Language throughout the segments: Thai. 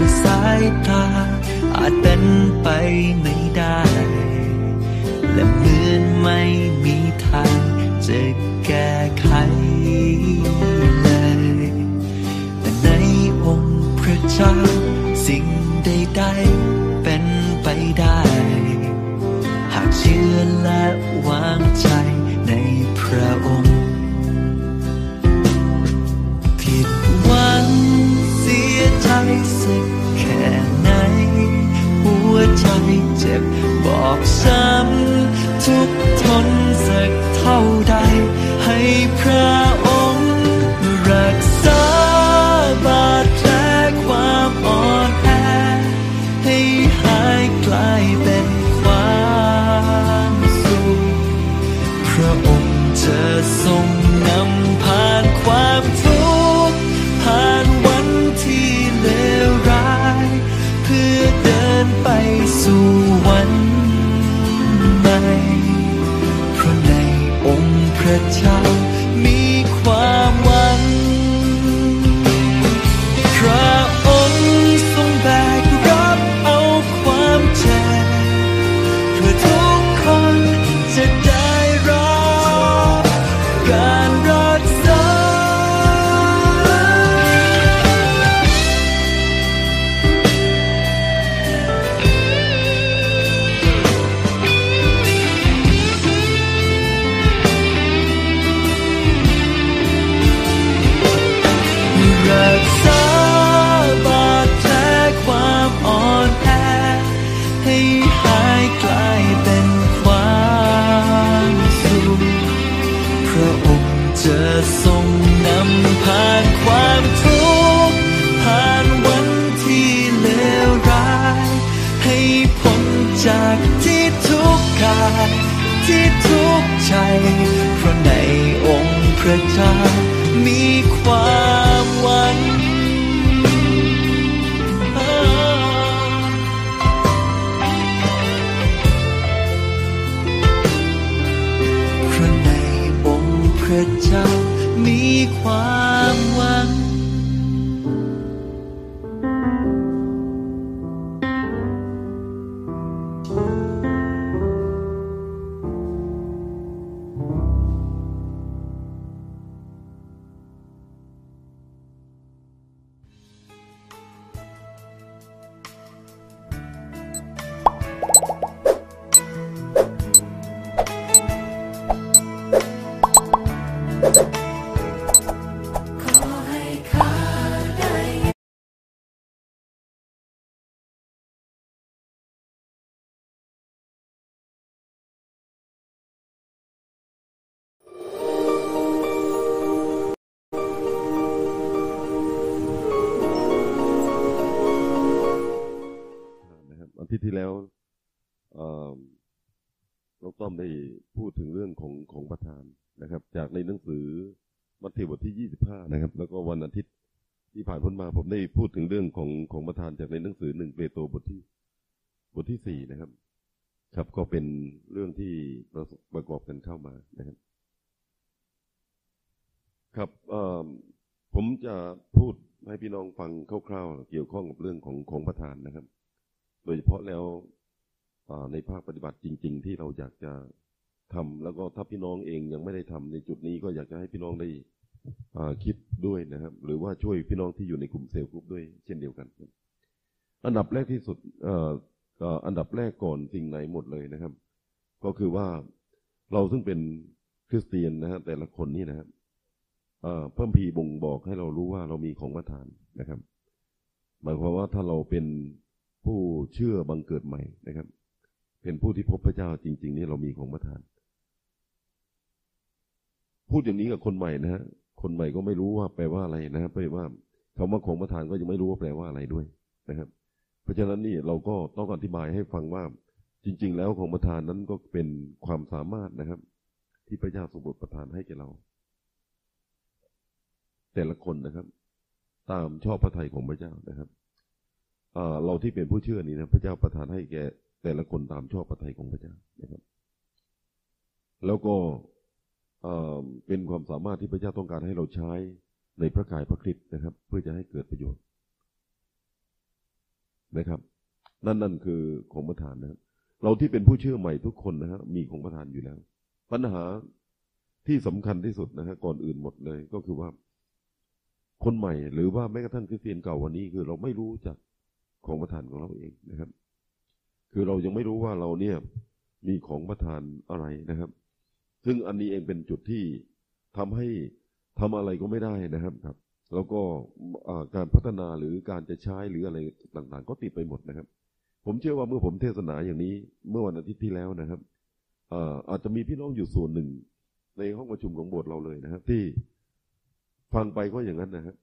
ด้วยสายตา อาจเป็นไปไม่ได้ และเหมือนไม่มีทางจะแก้ไขเลยแต่ในองค์พระเจ้าสิ่งใดๆเป็นไปได้ หากเชื่อและวางใจ เจ็บบอกช้ำ ค์ ใจเพราะในองค์พระเจ้ามีความหวังเพราะในองค์พระเจ้ามีความ น้องต้อมได้พูดถึงเรื่องของของประธานนะครับ จากในหนังสือมัทธิวบทที่ยี่สิบห้านะครับ แล้วก็วันอาทิตย์ที่ผ่านพ้นมาผมได้พูดถึงเรื่องของของประธานจากในหนังสือหนึ่งเปโตรบทที่ บทที่สี่นะครับ ครับก็เป็นเรื่องที่ประประกอบกันเข้ามานะครับ ครับผมจะพูดให้พี่น้องฟังคร่าวๆเกี่ยวข้องกับเรื่องของของประธานนะครับ โดยเฉพาะแล้ว ในภาคปฏิบัติจริง ๆ ที่เราอยากจะทำแล้วก็ถ้าพี่น้องเองยังไม่ได้ทำในจุดนี้ก็อยากจะให้พี่น้องได้คิดด้วยนะครับ หรือว่าช่วยพี่น้องที่อยู่ในกลุ่ม cell group ด้วยเช่นเดียวกัน อันดับแรกที่สุดอันดับแรกก่อนสิ่งไหนหมดเลยนะครับ ก็คือว่าเราซึ่งเป็นคริสเตียนนะฮะแต่ละคนนี่นะครับพระคัมภีร์บ่งบอกให้เรารู้ว่าเรามีของประทานนะครับ หมายความว่าถ้าเราเป็นผู้เชื่อบังเกิดใหม่นะครับ เป็นผู้ที่พบพระเจ้าจริง ๆ นี่เรามีของประทาน พูดอย่างนี้กับคนใหม่นะฮะคนใหม่ก็ไม่รู้ว่าแปลว่าอะไรนะครับแปลว่าคำว่าของประทานก็ยังไม่รู้ว่าแปลว่าอะไรด้วยนะครับ เพราะฉะนั้นนี่เราก็ต้องอธิบายให้ฟังว่าจริง ๆ แล้วของประทานนั้นก็เป็นความสามารถนะครับ ที่พระเจ้าทรงโปรประทานให้แก่เรา แต่ละคนนะครับ ตามชอบพระทัยของพระเจ้านะครับเอ่อเราที่เป็นผู้เชื่อนี่นะพระเจ้าประทานให้แก่ แต่ละคนตามชอบพระทัยของพระเจ้านะครับ แล้วก็เป็นความสามารถที่พระเจ้าต้องการให้เราใช้ในพระกายพระคริสต์นะครับ เพื่อจะให้เกิดประโยชน์นะครับ นั่นนั่นคือของประทานนะครับ เราที่เป็นผู้เชื่อใหม่ทุกคนนะฮะมีของประทานอยู่แล้ว ปัญหาที่สำคัญที่สุดนะฮะก่อนอื่นหมดเลยก็คือว่า คนใหม่หรือว่าแม้กระทั่งคริสเตียนเก่าวันนี้คือเราไม่รู้จักของประทานของเราเองนะครับ คือเรายังไม่รู้ว่าเราเนี่ยมีของประทานอะไรนะครับ ซึ่งอันนี้เองเป็นจุดที่ทำให้ทำอะไรก็ไม่ได้นะครับครับ แล้วก็การพัฒนาหรือการจะใช้หรืออะไรต่างๆ ก็ติดไปหมดนะครับ ผมเชื่อว่าเมื่อผมเทศนาอย่างนี้เมื่อวันอาทิตย์ที่แล้วนะครับอาจจะมีพี่น้องอยู่ส่วนหนึ่ง ในห้องประชุมของโบสถ์เราเลยนะครับ ที่ฟังไปก็อย่างนั้นนะครับ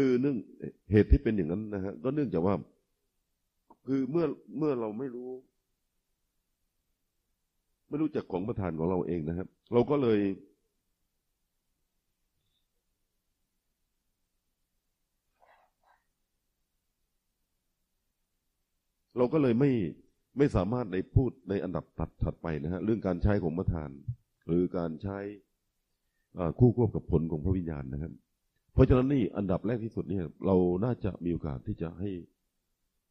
คือเนื่องเหตุที่เป็นอย่างนั้นนะฮะก็เนื่องจากว่า คือเมื่อเมื่อเราไม่รู้ ไม่รู้จักของประธานของเราเองนะครับ เราก็เลย เราก็เลยไม่ไม่สามารถในพูดในอันดับถัดถัดไปนะฮะเรื่องการใช้ของประธาน หรือการใช้คู่ควบกับผลของพระวิญญาณนะครับ เพราะฉะนั้นนี่อันดับแรกที่สุดเนี่ย เราน่าจะมีโอกาสที่จะให้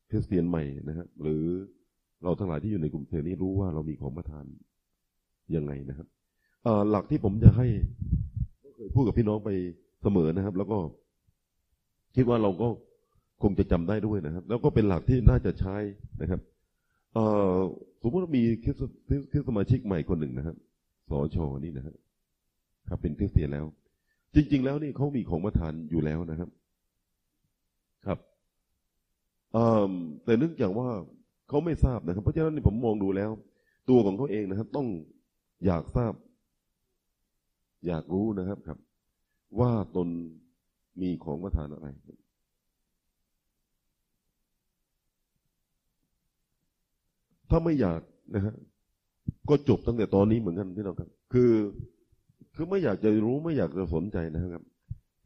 คริสเตียนใหม่นะครหรือเราทั้งหลายที่อยู่ในกลุ่มเทนี้รู้ว่าเรามีของประทานยังไงนะครับหลักที่ผมจะให้เคยพูดกับพี่น้องไปเสมอนะครับ แล้วก็คิดว่าเราก็คงจะจำได้ด้วยนะครับ แล้วก็เป็นหลักที่น่าจะใช้นะครับสมมติว่ามีคริสคริสสมาชิกใหม่คนหนึ่งนะครับสอชอนี่นะครับครับ เป็นคริสเตียนแล้ว จริง ๆ แล้วนี่เขามีของประทานอยู่แล้วนะครับ ครับแต่เนื่องจากว่าเขาไม่ทราบนะครับ เพราะฉะนั้นผมมองดูแล้ว ตัวของเขาเองนะครับ ต้องอยากทราบ อยากรู้นะครับครับ ว่าตนมีของประทานอะไรถ้าไม่อยากนะฮะก็จบตั้งแต่ตอนนี้เหมือนกันพี่น้องครับ คือ คือไม่อยากจะรู้ไม่อยากจะสนใจนะครับ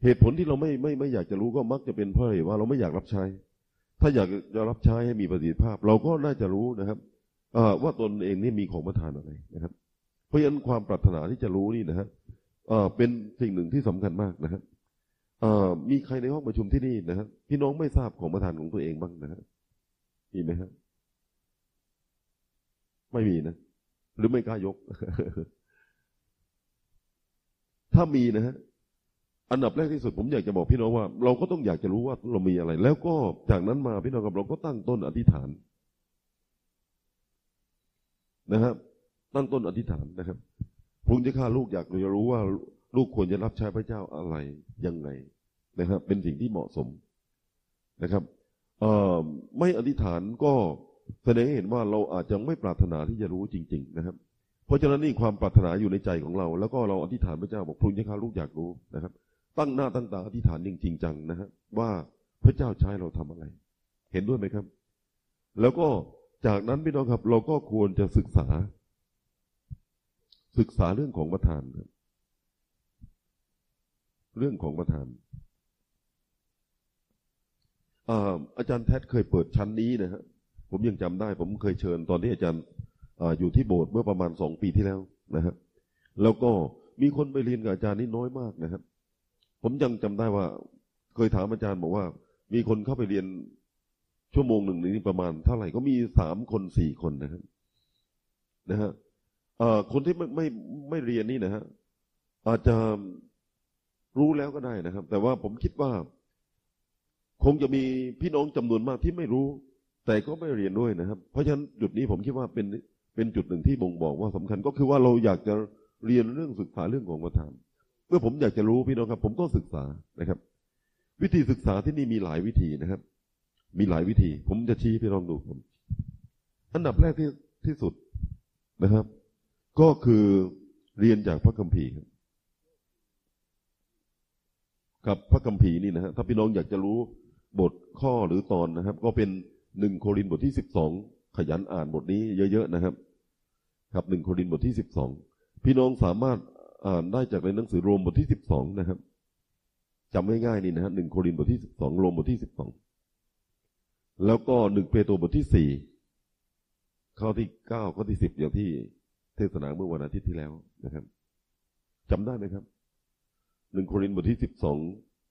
เหตุผลที่เราไม่ไม่ไม่อยากจะรู้ก็มักจะเป็นเพราะว่าเราไม่อยากรับใช้ ถ้าอยากจะรับใช้ให้มีประสิทธิภาพ เราก็น่าจะรู้นะครับว่าตนเองนี่มีของประทานอะไรนะครับ เพราะฉะนั้นความปรารถนาที่จะรู้นี่นะฮะเป็นสิ่งหนึ่งที่สำคัญมากนะครับมีใครในห้องประชุมที่นี่นะครับพี่น้องไม่ทราบของประทานของตัวเองบ้างนะครับมีไหมครับไม่มีนะ หรือไม่กล้ายก ถ้ามีนะฮะอันดับแรกที่สุดผมอยากจะบอกพี่น้องว่า เราก็ต้องอยากจะรู้ว่าเรามีอะไร แล้วก็จากนั้นมาพี่น้องกับเราก็ตั้งต้นอธิษฐานนะครับ ตั้งต้นอธิษฐานนะครับพุงจะฆ่าลูกอยากจะรู้ว่าลูกควรจะรับใช้พระเจ้าอะไรยังไงนะครับ เป็นสิ่งที่เหมาะสมนะครับไม่อธิษฐานก็แสดงให้เห็นว่าเราอาจจะไม่ปรารถนาที่จะรู้จริง ๆ นะครับ เพราะฉะนั้นนี่ความปรารถนาอยู่ในใจของเรา แล้วก็เราอธิษฐานพระเจ้าบอกพระเจ้าลูกอยากรู้นะครับ ตั้งหน้าตั้งตาอธิษฐานจริงจังนะฮะว่าพระเจ้าใช้เราทำอะไร เห็นด้วยไหมครับ แล้วก็จากนั้นพี่น้องครับ เราก็ควรจะศึกษา ศึกษาเรื่องของประธานครับ เรื่องของประธานอาจารย์แท็เคยเปิดชั้นนี้นะฮะผมยังจำได้ ผมเคยเชิญตอนที่อาจารย์ อยู่ที่โบสถ์เมื่อประมาณสองปีที่แล้วนะครับแล้วก็มีคนไปเรียนกับอาจารย์นี่น้อยมากนะครับ ผมยังจำได้ว่า เคยถามอาจารย์บอกว่า มีคนเข้าไปเรียนชั่วโมงหนึ่งนี้ประมาณเท่าไหร่ก็มีสามคนสี่คนนะครับนะฮะคนที่ไม่ไม่ไม่เรียนนี่นะฮะอาจจะรู้แล้วก็ได้นะครับ แต่ว่าผมคิดว่า คงจะมีพี่น้องจำนวนมากที่ไม่รู้ แต่ก็ไม่เรียนด้วยนะครับ เพราะฉะนั้นจุดนี้ผมคิดว่าเป็น เป็นจุดหนึ่งที่บ่งบอกว่าสำคัญก็คือว่าเราอยากจะเรียนเรื่องศึกษาเรื่องของประธาน เมื่อผมอยากจะรู้พี่น้องครับ ผมก็ศึกษานะครับ วิธีศึกษาที่นี่มีหลายวิธีนะครับ มีหลายวิธี ผมจะชี้พี่น้องดูผมอันดับแรกที่ที่สุดนะครับ ก็คือเรียนจากพระคัมภีร์ครับกับพระคัมภีร์นี่นะฮะถ้าพี่น้องอยากจะรู้บทข้อหรือตอนนะครับ ก็เป็นหนึ่งโครินธ์บทที่สิบสอง ขยันอ่านบทนี้เยอะๆนะครับ ครับหนึ่งโครินบทที่สิบสองพี่น้องสามารถอ่านได้จากในหนังสือโรมบทที่สิบสองนะครับจำง่ายๆนี่นะฮะหนึ่งโครินบทที่สิบสองโรมบทที่สิบสองแล้วก็หนึ่งเปโตรบทที่สี่ข้อที่เก้าข้อที่สิบอย่างที่เทศนาเมื่อวันอาทิตย์ที่แล้วนะครับจำได้ไหมครับหนึ่งโครินบทที่สิบสอง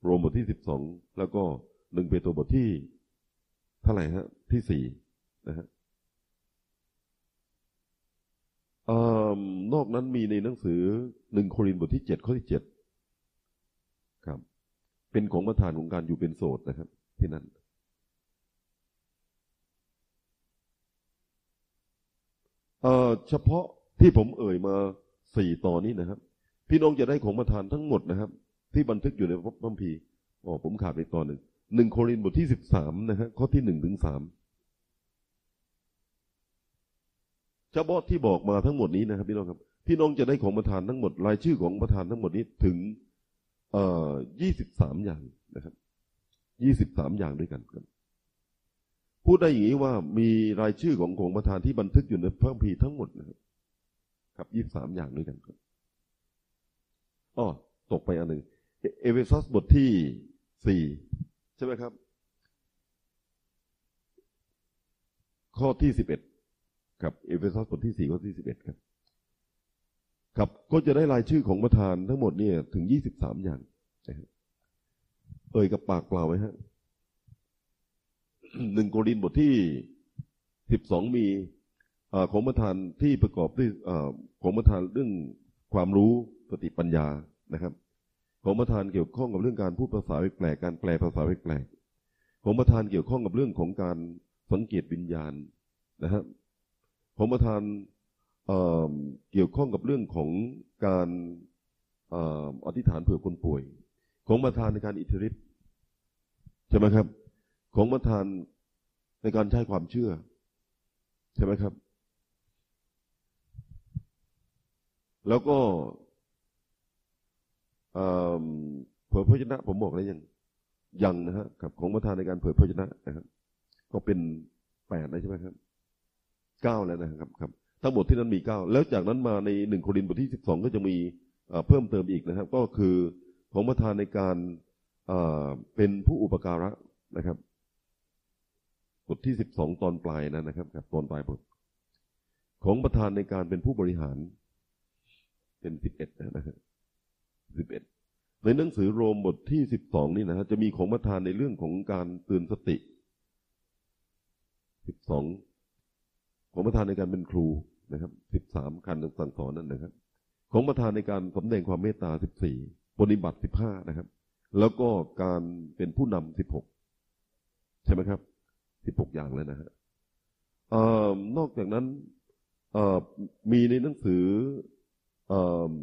โรมบทที่สิบสองแล้วก็หนึ่งเปโตรบทที่เท่าไหร่ฮะที่สี่นะฮะออ นอกนั้นมีในหนังสือหนึ่งโครินบทที่เจ็ดข้อที่เจ็ดครับ เป็นของประธานของการอยู่เป็นโสดนะครับ ที่นั่นเอ่อเฉพาะที่ผมเอ่ยมาสี่ตอนนี้นะครับ พี่น้องจะได้ของประทานทั้งหมดนะครับ ที่บันทึกอยู่ในพระคัมภีร์อ๋อผมขาดไปตอนหนึ่งหนึ่งโครินบทที่สิบสามนะฮะข้อที่หนึ่งถึงสาม เฉพาะที่บอกมาทั้งหมดนี้นะครับพี่น้องครับ พี่น้องจะได้ของประทานทั้งหมด รายชื่อของประทานทั้งหมดนี้ถึงเอ่อยี่สิบสามอย่างนะครับยี่สิบสามอย่างด้วยกันครับพูดได้อย่างนี้ว่ามีรายชื่อของของประธานที่บันทึกอยู่ในพระคัมภีร์ทั้งหมดนะครับครับยี่สามอย่างด้วยกันครับอ๋อตกไปอันหนึ่งเอเอเวซัสบทที่สี่ใช่ไหมครับ ข้อที่สิบเอ็ด ครับเอเวซัสบทที่สี่ข้อที่สิบเอ็ดครับ ครับก็จะได้รายชื่อของประธานทั้งหมดเนี่ยถึงยี่สิบสามอย่างเอ่ยกับปากเปล่าไหมฮะหนึ่งโกรินบทที่สิบสองมีอาของประธานที่ประกอบด้วยอาของประธานเรื่องความรู้สติปัญญานะครับ ของประธานเกี่ยวข้องกับเรื่องการพูดภาษาแปลกการแปลภาษาแปลกของประธานเกี่ยวข้องกับเรื่องของการสังเกตวิญญาณนะครับ ของประธานเเกี่ยวข้องกับเรื่องของการเอ่อธิษฐานเผื่อคนป่วย ของประธานในการอิทธิฤทธิ์ใช่ไหมครับ ของประธานในการใช้ความเชื่อ ใช่ไหมครับ แล้วก็เอ่อเผยพระชนะ ผมบอกแล้วยังยังนะฮะกับของประธานในการเผยพระชนะนะครับก็เป็นแปดเลยใช่ไหมครับ เก้าแล้วนะครับครับ ทั้งหมดที่นั้นมีเก้าแล้วจากนั้นมาในหนึ่งโครินธ์บทที่สิบสองก็จะมีเพิ่มเติมอีกนะครับ ก็คือของประธานในการเอ่อเป็นผู้อุปการะนะครับบทที่สิบสองตอนปลายนะนะครับครับ ตอนปลายบทของประธานในการเป็นผู้บริหาร เป็นสิบเอ็ดนะฮะสิบเอ็ดในหนังสือโรมบทที่สิบสองนี่นะฮะจะมีของประธานในเรื่องของการเตือนสติสิบสอง ของประธานในการเป็นครูนะครับสิบสามคันสั่งสอนนั่นนะครับ ของประธานในการสำแดงความเมตตาสิบสี่ปฏิบัติสิบห้านะครับ แล้วก็การเป็นผู้นำสิบหกใช่ไหมครับสิบหกอย่างเลยนะฮะนอกจากนั้นมีในหนังสือเอ่อ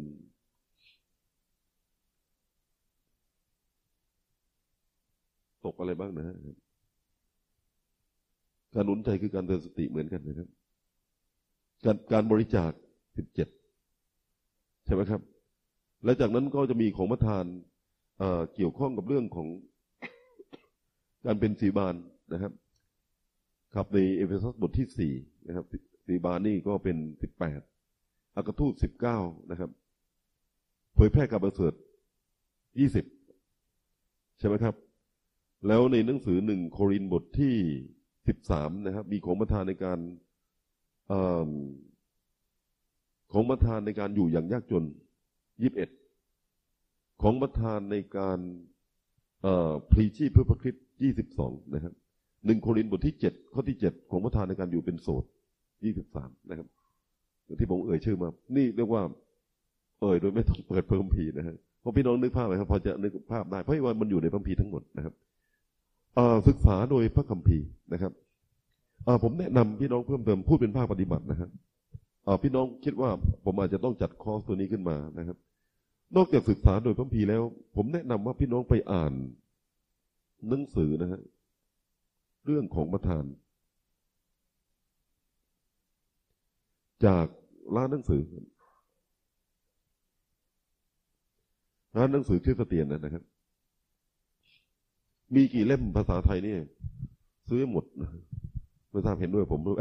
ตกอะไรบ้างนะฮะการหนุนใจคือการเตือนสติเหมือนกันนะครับ การการบริจาคสิบเจ็ดใช่ไหมครับ และจากนั้นก็จะมีของประทานเเกี่ยวข้องกับเรื่องของการเป็นสีบานนะครับ ครับในเอเฟซัสบทที่สี่นะครับสีบานนี่ก็เป็นสิบแปดอากาทูตสิบเก้านะครับเผยแพร่กับประเสริฐยี่สิบใช่ไหมครับ แล้วในหนังสือหนึ่งโครินบทที่สิบสามนะครับ มีของประทานในการ ของประทานในการอยู่อย่างยากจนยี่สิบเอ็ดของประทานในการพลีชีพเพื่อพระคริสต์ยี่สิบสองนะครับหนึ่งโครินธ์บทที่เจ็ดข้อที่เจ็ดของประทานในการอยู่เป็นโสดยี่สิบสามนะครับที่ผมเอ่ยชื่อมา นี่เรียกว่า เอ่ยโดยไม่ต้องเปิดเพิ่มพีนะฮะพอพี่น้องนึกภาพไหมครับพอจะนึกภาพได้เพราะว่ามันอยู่ในพระคัมภีร์ทั้งหมดนะครับศึกษาโดยพระคัมภีร์นะครับ ผมแนะนำพี่น้องเพิ่มเติมพูดเป็นภาคปฏิบัตินะครับอ่อพี่น้องคิดว่าผมอาจจะต้องจัดคอร์สตัวนี้ขึ้นมานะครับ นอกจากศึกษาโดยพระคัมภีร์แล้ว ผมแนะนำว่าพี่น้องไปอ่านหนังสือนะฮะเรื่องของประธาน จากร้านหนังสือร้านหนังสือคริสเตียนนะครับ มีกี่เล่มภาษาไทยเนี่ย ซื้อหมดนะ ไม่ทราบเห็นด้วยผมด้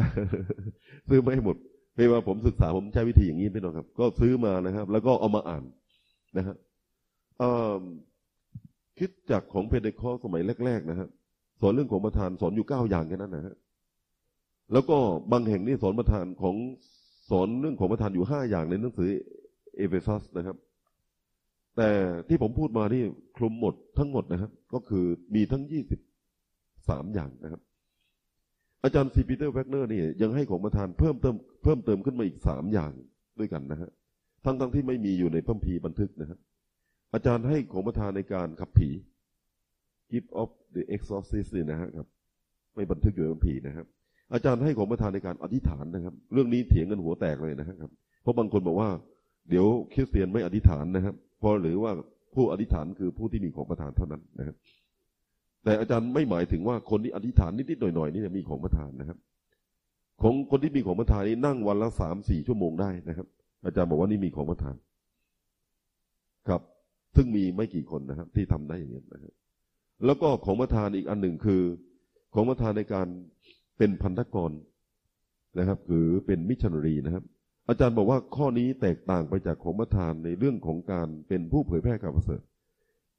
ซื้อไม่หมดเพราะว่าผมศึกษาผมใช้วิธีอย่างนี้พี่น้องครับ ก็ซื้อมานะครับ แล้วก็เอามาอ่านนะฮะคิดจากของเพเดคอสมัยแรก ๆ นะครับสอนเรื่องของประธานสอนอยู่เก้าอย่างแค่นั้นนะฮะแล้วก็บางแห่งนี่สอนประทานของสอนเรื่องของประทานอยู่ห้าอย่างในหนังสือเอเฟซัสนะครับ แต่ที่ผมพูดมานี่คลุมหมดทั้งหมดนะครับ ก็คือมีทั้งยี่สิบสามอย่างนะครับ อาจารย์ซีปีเตอร์แวกเนอร์นี่ยังให้ของประทานเพิ่มเติมเพิ่มเติมขึ้นมาอีกสามอย่างด้วยกันนะฮะทั้งทั้งที่ไม่มีอยู่ในพระคัมภีร์บันทึกนะครับอาจารย์ให้ของประทานในการขับผี gift of the exorcist นี่นะฮะครับไม่บันทึกอยู่ในพัมพีนะครับ อาจารย์ให้ของประทานในการอธิษฐานนะครับ เรื่องนี้เถียงกันหัวแตกเลยนะครับ เพราะบางคนบอกว่าเดี๋ยวคริสเตียนไม่อธิษฐานนะครับ เพราะหรือว่าผู้อธิษฐานคือผู้ที่มีของประทานเท่านั้นนะครับ แต่อาจารย์ไม่หมายถึงว่าคนที่อธิษฐานนิดๆหน่อยๆนี่มีของประทานนะครับ ของคนที่มีของประทานนี่นั่งวันละสามสี่ชั่วโมงได้นะครับ อาจารย์บอกว่านี่มีของประทาน ครับ ซึ่งมีไม่กี่คนนะครับ ที่ทำได้อย่างนี้นะครับแล้วก็ของประทานอีกอันหนึ่งคือ ของประทานในการเป็นพันธกรนะครับหรือเป็นมิชชันนารีนะครับ อาจารย์บอกว่าข้อนี้แตกต่างไปจากของประทานในเรื่องของการเป็นผู้เผยแพร่ข่าวประเสริฐ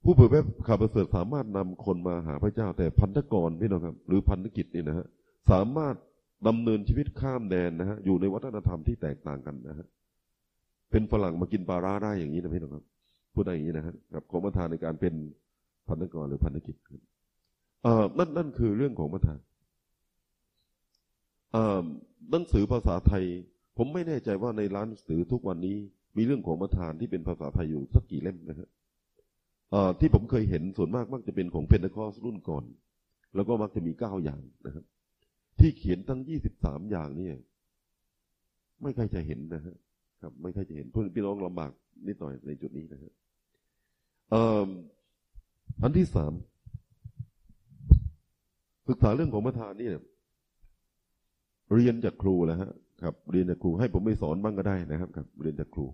ผู้เผยแพร่ข่าวประเสริฐสามารถนำคนมาหาพระเจ้า แต่พันธกรพี่น้องครับ หรือพันธกิจนี่นะฮะสามารถดำเนินชีวิตข้ามแดนนะฮะอยู่ในวัฒนธรรมที่แตกต่างกันนะฮะเป็นฝรั่งมากินปลาร้าได้อย่างนี้นะพี่น้องครับพูดได้อย่างนี้นะฮะกับของประทานในการเป็นพันธกรหรือพันธกิจเอ่อนั่นนั่นคือเรื่องของประทานหนังสือภาษาไทย ผมไม่แน่ใจว่าในร้านหนังสือทุกวันนี้ มีเรื่องของประธานที่เป็นภาษาไทยอยู่สักกี่เล่มนะครับ ที่ผมเคยเห็นส่วนมากมักจะเป็นของเพนทคอสรุ่นก่อน แล้วก็มักจะมีเก้าอย่างนะครับ ที่เขียนทั้งยี่สิบสามอย่างนี่ไม่ใครจะเห็นนะฮะครับ ไม่ใครจะเห็นเพื่อนพี่น้องลำบากนิดหน่อยในจุดนี้นะฮะอันที่สามศึกษาเรื่องของประธานนี่เรียนจากครูแล้วฮะครับ เรียนจากครูให้ผมไปสอนบ้างก็ได้นะครับครับ เรียนจากครู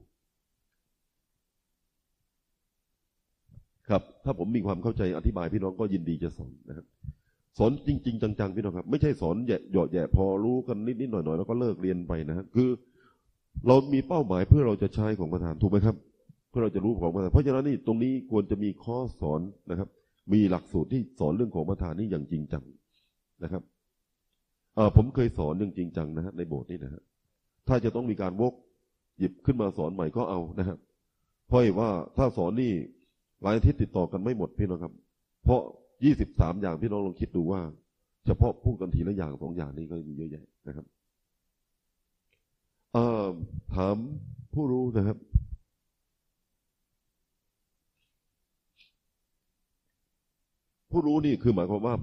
ครับ ถ้าผมมีความเข้าใจอธิบายพี่น้องก็ยินดีจะสอนนะครับสอนจริง ๆ จังๆพี่น้องครับ ไม่ใช่สอนแย่หยอดแย่พอรู้กันนิดๆหน่อยๆแล้วก็เลิกเรียนไปนะคือ เรามีเป้าหมายเพื่อเราจะใช้ของประธานถูกไหมครับ เพื่อเราจะรู้ของประธานเพราะฉะนั้นนี่ตรงนี้ควรจะมีข้อสอนนะครับ มีหลักสูตรที่สอนเรื่องของประธานนี่อย่างจริงจังนะครับเออผมเคยสอนจริงจังนะฮะในโบสถ์นี่นะฮะถ้าจะต้องมีการวกหยิบขึ้นมาสอนใหม่ก็เอานะครับเพราะว่าถ้าสอนนี่ หลายอาทิตย์ติดต่อกันไม่หมดพี่น้องครับ เพราะยี่สิบสามอย่างพี่น้องลองคิดดูว่า เฉพาะพูดกันทีละอย่างสองอย่างนี้ก็มีเยอะแยะนะครับเออถามผู้รู้นะครับ ผู้รู้นี่คือหมายความว่า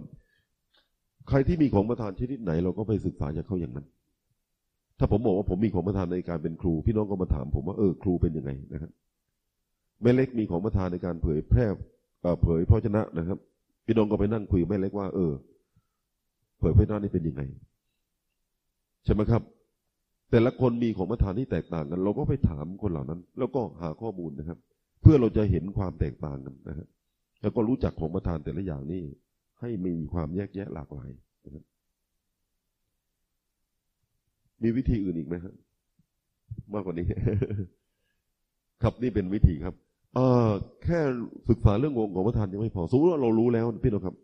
ใครที่มีของประทานชนิดไหน เราก็ไปศึกษาจากเขาอย่างนั้น ถ้าผมบอกว่าผมมีของประทานในการเป็นครู พี่น้องก็มาถามผมว่าเออครูเป็นยังไงนะครับ แม่เล็กมีของประทานในการเผยแพร่เผยพระชนะนะครับ พี่น้องก็ไปนั่งคุยแม่เล็กว่า เออ เผยพระชนะนี่เป็นยังไงใช่ไหมครับ แต่ละคนมีของประทานที่แตกต่างกัน เราก็ไปถามคนเหล่านั้น แล้วก็หาข้อมูลนะครับ เพื่อเราจะเห็นความแตกต่างกันนะครับแล้วก็รู้จักของประทานแต่ละอย่างนี่ให้มีความแยกแยะหลากหลายมีวิธีอื่นอีกไหมครับมากกว่านี้ ครับนี่เป็นวิธีครับ เออแค่ศึกษาเรื่ององค์ของประธานยังไม่พอสมมติว่าเรารู้แล้วพี่น้องครับ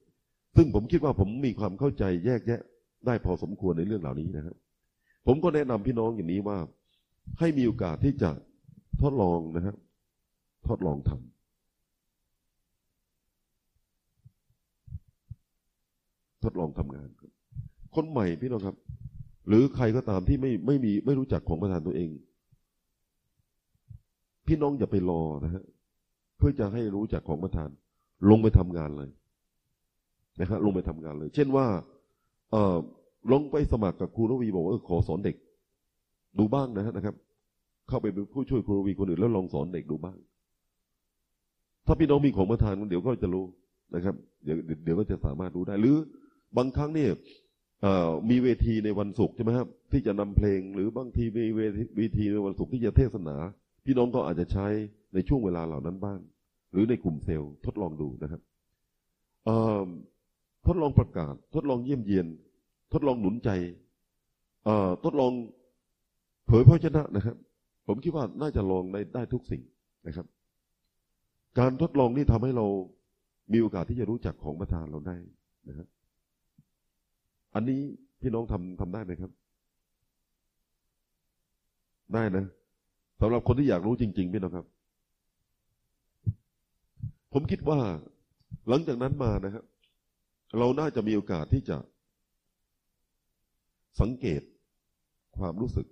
ซึ่งผมคิดว่าผมมีความเข้าใจแยกแยะ ได้พอสมควรในเรื่องเหล่านี้นะครับ ผมก็แนะนำพี่น้องอย่างนี้ว่า ให้มีโอกาสที่จะทดลองนะครับทดลองทำทดลองทำงานครับคนใหม่พี่น้องครับ หรือใครก็ตามที่ไม่ไม่มีไม่รู้จักของประธานตัวเอง พี่น้องอย่าไปรอนะฮะ เพื่อจะให้รู้จักของประธาน ลงไปทำงานเลยนะฮะลงไปทำงานเลย เช่นว่า เออลงไปสมัครกับครูรวีบอกว่าขอสอนเด็ก ดูบ้างนะฮะนะครับ เข้าไปเป็นผู้ช่วยครูรวีคนอื่นแล้วลองสอนเด็กดูบ้าง ถ้าพี่น้องมีของประธานเดี๋ยวก็จะรู้นะครับ เดี๋ยวเดี๋ยวก็จะสามารถรู้ได้หรือบางครั้งเนี่ยมีเวทีในวันศุกร์ใช่ไหมครับ ที่จะนำเพลง หรือบางทีมีเวทีในวันศุกร์ที่จะเทศนา พี่น้องก็อาจจะใช้ในช่วงเวลาเหล่านั้นบ้าง หรือในกลุ่มเซลล์ทดลองดูนะครับทดลองประกาศ ทดลองเยี่ยมเยียน ทดลองหนุนใจทดลองเผยพระชนะนะครับ ผมคิดว่าน่าจะลองได้ได้ทุกสิ่งนะครับ การทดลองนี่ทำให้เรามีโอกาสที่จะรู้จักของประธานเราได้นะครับอันนี้พี่น้องทำทำได้ไหมครับ ได้นะ สำหรับคนที่อยากรู้จริง ๆ พี่น้องครับ ผมคิดว่าหลังจากนั้นมานะครับเราน่าจะมีโอกาสที่จะ สังเกตความรู้สึก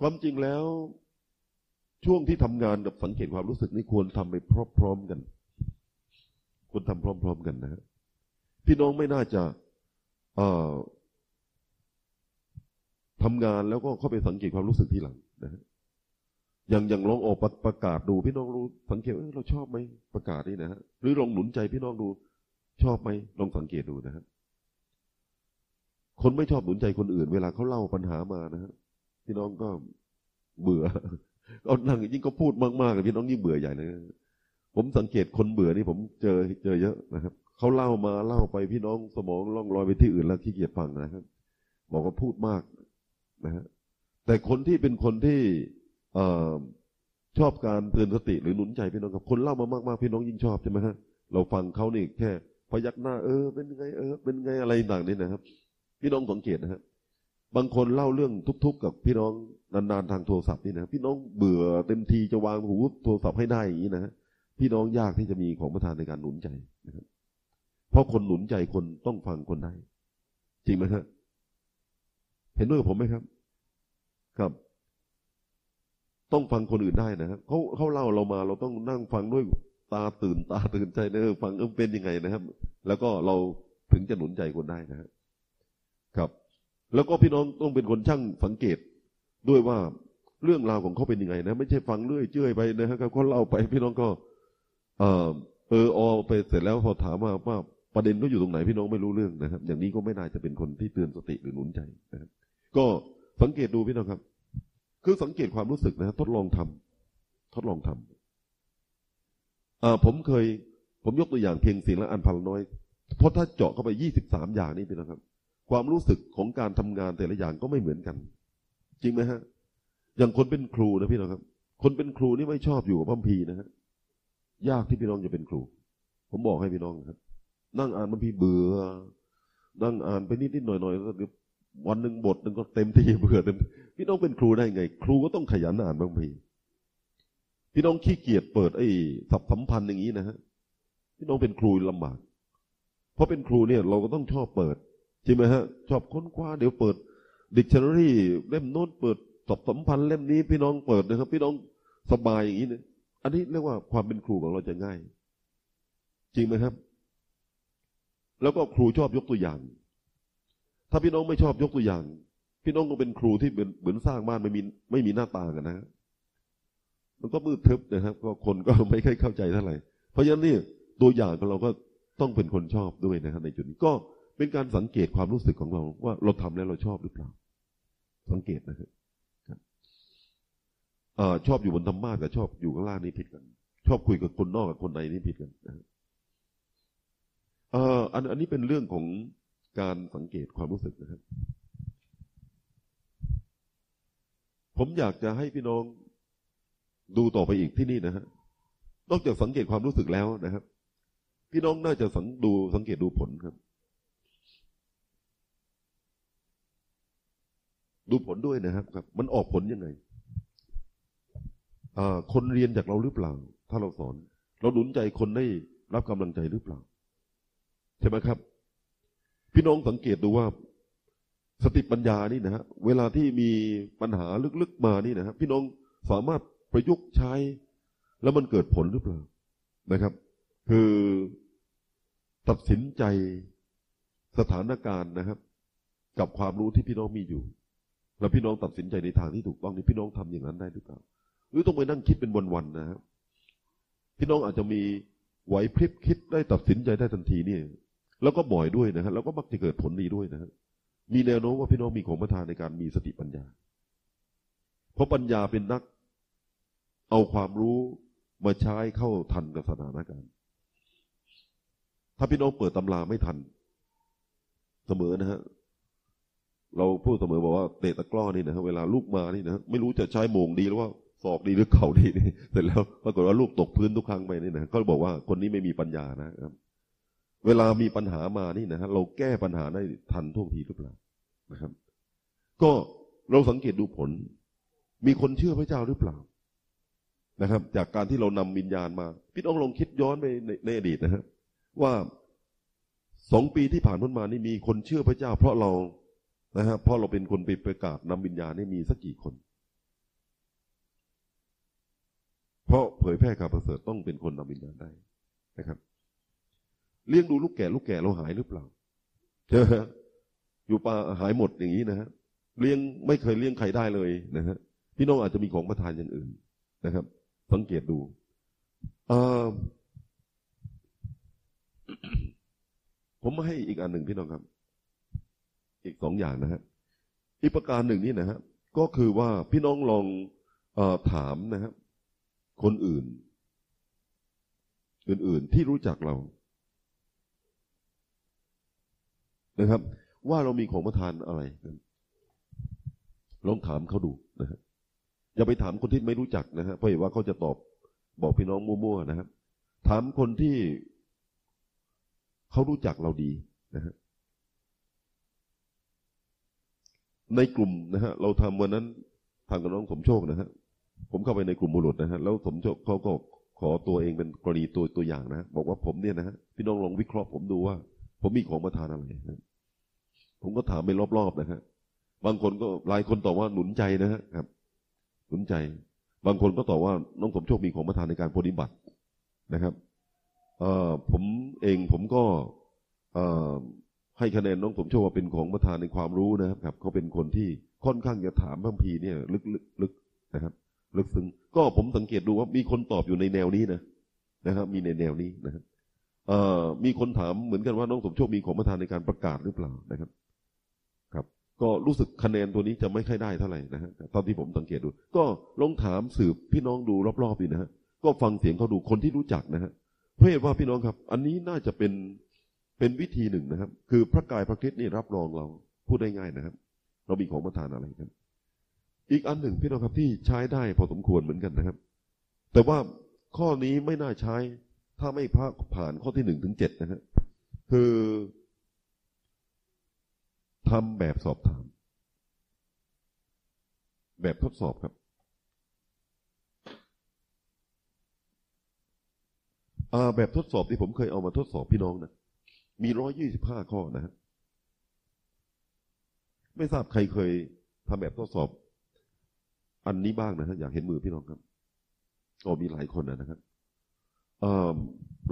ความจริงแล้วช่วงที่ทำงานกับสังเกตความรู้สึกนี่ควรทำไปพร้อมๆกัน ควรทำพร้อม ๆ กันนะฮะพี่น้องไม่น่าจะ เอ่อ ทำงานแล้วก็เข้าไปสังเกตความรู้สึกทีหลังนะฮะอย่างอย่างลองออกประประกาศดูพี่น้องรู้สังเกตเราชอบไหมประกาศนี่นะฮะหรือลองหนุนใจพี่น้องดูชอบไหมลองสังเกตดูนะฮะคนไม่ชอบหนุนใจคนอื่น เวลาเขาเล่าปัญหามานะฮะพี่น้องก็เบื่อเอานั่งยิ่งก็พูดมากๆพี่น้องยิ่งเบื่อใหญ่เลยผมสังเกตคนเบื่อนี่ผมเจอเจอเยอะนะครับเขาเล่ามาเล่าไปพี่น้องสมองล่องลอยไปที่อื่นแล้วขี้เกียจฟังนะครับบอกว่าพูดมาก นะฮะแต่คนที่เป็นคนที่อชอบการเตือนสติหรือหนุนใจพี่น้องกับคนเล่ามามากๆพี่น้องยิ่งชอบใช่ไหมฮะเราฟังเขานี่แค่พยักหน้าเออ เป็นไงเออ เป็นไงอะไรต่างนี่นะครับ พี่น้องสังเกตนะฮะบางคนเล่าเรื่องทุกข์ๆกับพี่น้องนานๆทางโทรศัพท์นี่นะพี่น้องเบื่อเต็มทีจะวางหูโทรศัพท์ให้ได้อย่างนี้นะฮะพี่น้องยากที่จะมีของประทานในการหนุนใจนะครับเพราะคนหนุนใจคนต้องฟังคนได้ จริงไหมฮะ เห็นด้วยกับผมไหมครับ ครับ ต้องฟังคนอื่นได้นะครับเขาเขาเล่าเรามาเราต้องนั่งฟังด้วยตาตื่นตาตื่นใจเนอฟังเออเป็นยังไงนะครับ แล้วก็เราถึงจะหนุนใจคนได้นะครับครับ แล้วก็พี่น้องต้องเป็นคนช่างสังเกตด้วยว่าเรื่องราวของเขาเป็นยังไงนะ ไม่ใช่ฟังเรื่อยเจื่อยไปนะครับเขาเล่าไปพี่น้องก็เออเอออไปเสร็จแล้วพอถามว่าว่าประเด็นเขาอยู่ตรงไหนพี่น้องไม่รู้เรื่องนะครับ อย่างนี้ก็ไม่น่าจะเป็นคนที่เตือนสติหรือหนุนใจนะครับ ก็สังเกตดูพี่น้องครับ คือสังเกตความรู้สึกนะทดลองทำทดลองทำอ่าผมเคย ผมยกตัวอย่างเพียงสิ่งละอันพันน้อยเพราะถ้าเจาะเข้าไปยี่สิบสามอย่างนี้พี่น้องครับ ความรู้สึกของการทำงานแต่ละอย่างก็ไม่เหมือนกัน จริงไหมฮะ อย่างคนเป็นครูนะพี่น้องครับ คนเป็นครูนี่ไม่ชอบอยู่กับพัมพีนะฮะยากที่พี่น้องจะเป็นครู ผมบอกให้พี่น้องครับ นั่งอ่านพัมพีเบื่อนั่งอ่านไปนิดนิดหน่อยหน่อยแล้ว วันหนึ่งบทหนึ่งก็เต็มที่เบื่อเต็มพี่น้องเป็นครูได้ไง ครูก็ต้องขยันอ่านบางพีพี่น้องขี้เกียจเปิดไอ้สับสัมพันธ์อย่างนี้นะฮะพี่น้องเป็นครูลำบาก เพราะเป็นครูเนี่ย เราก็ต้องชอบเปิดใช่ไหมฮะ ชอบค้นคว้าเดี๋ยวเปิดดิกชันนารีเล่มโน้นเปิดสับสัมพันธ์เล่มนี้พี่น้องเปิดนะครับ พี่น้องสบายอย่างนี้เนี่ยอันนี้เรียกว่าความเป็นครูของเราจะง่าย จริงไหมครับ แล้วก็ครูชอบยกตัวอย่าง ถ้าพี่น้องไม่ชอบยกตัวอย่าง พี่น้องก็เป็นครูที่เหมือนเหมือนสร้างบ้านไม่มีไม่มีหน้าต่างกันนะมันก็มืดทึบนะครับ ก็คนก็ไม่ค่อยเข้าใจเท่าไหร่เพราะฉะนั้นนี่ตัวอย่างของเราก็ต้องเป็นคนชอบด้วยนะครับ ในจุดนี้ก็เป็นการสังเกตความรู้สึกของเรา ว่าเราทำแล้วเราชอบหรือเปล่า สังเกตนะครับอชอบอยู่บนธรรมะกับชอบอยู่ข้างล่างนี่ผิดกัน ชอบคุยกับคนนอกกับคนในนี่ผิดกันนะอันอันนี้เป็นเรื่องของ การสังเกตความรู้สึกนะครับ ผมอยากจะให้พี่น้องดูต่อไปอีกที่นี่นะฮะนอกจากสังเกตความรู้สึกแล้วนะครับ พี่น้องน่าจะสังดูสังเกตดูผลครับ ดูผลด้วยนะครับครับ มันออกผลยังไงคนเรียนจากเราหรือเปล่า ถ้าเราสอน เราหนุนใจคนได้รับกำลังใจหรือเปล่า ใช่ไหมครับ พี่น้องสังเกตดูว่า สติปัญญานี่นะฮะเวลาที่มีปัญหาลึกๆมานี่นะครับพี่น้องสามารถประยุกต์ใช้ แล้วมันเกิดผลหรือเปล่านะครับ คือตัดสินใจสถานการณ์นะครับ กับความรู้ที่พี่น้องมีอยู่ แล้วพี่น้องตัดสินใจในทางที่ถูกต้องนี่พี่น้องทำอย่างนั้นได้หรือเปล่าหรือต้องไปนั่งคิดเป็นวันๆนะครับพี่น้องอาจจะมีไหวพริบคิดได้ตัดสินใจได้ทันทีนี่ แล้วก็บ่อยด้วยนะฮะแล้วก็มักจะเกิดผลดีด้วยนะฮะมีแนวโน้มว่าพี่น้องมีของประทานในการมีสติปัญญา เพราะปัญญาเป็นนัก เอาความรู้มาใช้เข้าทันกับสถานการณ์ ถ้าพี่น้องเปิดตำราไม่ทัน เสมอนะฮะเราพูดเสมอบอกว่าเตะตะกร้อนี่นะฮะเวลาลูกมานี่นะไม่รู้จะใช้โมงดีหรือว่าศอกดีหรือเข่าดีนี่เสร็จแล้วปรากฏว่าลูกตกพื้นทุกครั้งไปนี่นะก็บอกว่าคนนี้ไม่มีปัญญานะครับ เวลามีปัญหามานี่นะฮะเราแก้ปัญหาได้ทันท่วงทีหรือเปล่านะครับ ก็เราสังเกตดูผล มีคนเชื่อพระเจ้าหรือเปล่านะครับ จากการที่เรานำวิญญาณมาพี่น้องลองคิดย้อนไปในในอดีตนะฮะว่าสองปีที่ผ่านพ้นมานี่มีคนเชื่อพระเจ้า เพราะเรานะฮะเพราะเราเป็นคนไปประกาศนำวิญญาณนี่มีสักกี่คน เพราะเผยแพร่ข่าวประเสริฐต้องเป็นคนนำวิญญาณได้นะครับ เลี้ยงดูลูกแก่ลูกแก่เราหายหรือเปล่าเจออยู่ป่าหายหมดอย่างนี้นะฮะเลี้ยงไม่เคยเลี้ยงใครได้เลยนะฮะพี่น้องอาจจะมีของประทานอย่างอื่นนะครับ สังเกตดูผมมาให้อีกอันหนึ่งพี่น้องครับ อีกสองอย่างนะฮะอีกประการหนึ่งนี่นะฮะก็คือว่าพี่น้องลองอถามนะครับคนอื่น อื่นๆที่รู้จักเรา นะครับ ว่าเรามีของประทานอะไรลองถามเขาดูนะฮะอย่าไปถามคนที่ไม่รู้จักนะฮะเพราะว่าเขาจะตอบบอกพี่น้องมั่วๆนะครับ ถามคนที่เขารู้จักเราดีนะฮะในกลุ่มนะฮะเราทำวันนั้นทางกับน้องสมโชคนะฮะผมเข้าไปในกลุ่มบุรุษนะฮะแล้วสมโชคเขาก็ขอตัวเองเป็นกรณีตัวตัวอย่างนะบอกว่าผมเนี่ยนะฮะพี่น้องลองวิเคราะห์ผมดูว่า ผมมีของประทานอะไรนะ ผมก็ถามไปรอบๆนะฮะบางคนก็หลายคนตอบว่าหนุนใจนะฮะครับ หนุนใจ บางคนก็ตอบว่าน้องสมโชคมีของประทานในการปฏิบัตินะครับเอ่อผมเองผมก็เอ่อให้คะแนนน้องสมโชคว่าเป็นของประธานในความรู้นะครับเขาเป็นคนที่ค่อนข้างจะถามพังพีเนี่ย ลึกลึกนะครับ ลึกซึ้งก็ผมสังเกตดูว่ามีคนตอบอยู่ในแนวนี้นะนะครับ มีในแนวนี้นะครับเออมีคนถามเหมือนกันว่าน้องสมโชคมีของประธานในการประกาศหรือเปล่านะครับ ก็รู้สึกคะแนนตัวนี้จะไม่ค่อยได้เท่าไหร่นะฮะตอนที่ผมสังเกตดู ก็ลองถามสืบพี่น้องดูรอบๆดีนะฮะก็ฟังเสียงเขาดูคนที่รู้จักนะฮะเพราะว่าพี่น้องครับ อันนี้น่าจะเป็นเป็นวิธีหนึ่งนะครับ คือพระกายพระคิดนี่รับรองเราพูดได้ง่ายนะครับ เรามีของประทานอะไรครับ อีกอันหนึ่งพี่น้องครับที่ใช้ได้พอสมควรเหมือนกันนะครับ แต่ว่าข้อนี้ไม่น่าใช้ถ้าไม่ผ่านข้อที่หนึ่งถึงเจ็ดนะฮะคือ ทำแบบสอบถาม แบบทดสอบครับ แบบทดสอบที่ผมเคยเอามาทดสอบพี่น้องนะ มีร้อยยี่สิบห้าข้อนะฮะ ไม่ทราบใครเคยทำแบบทดสอบ อันนี้บ้างนะฮะ อยากเห็นมือพี่น้องครับก็มีหลายคนนะครับ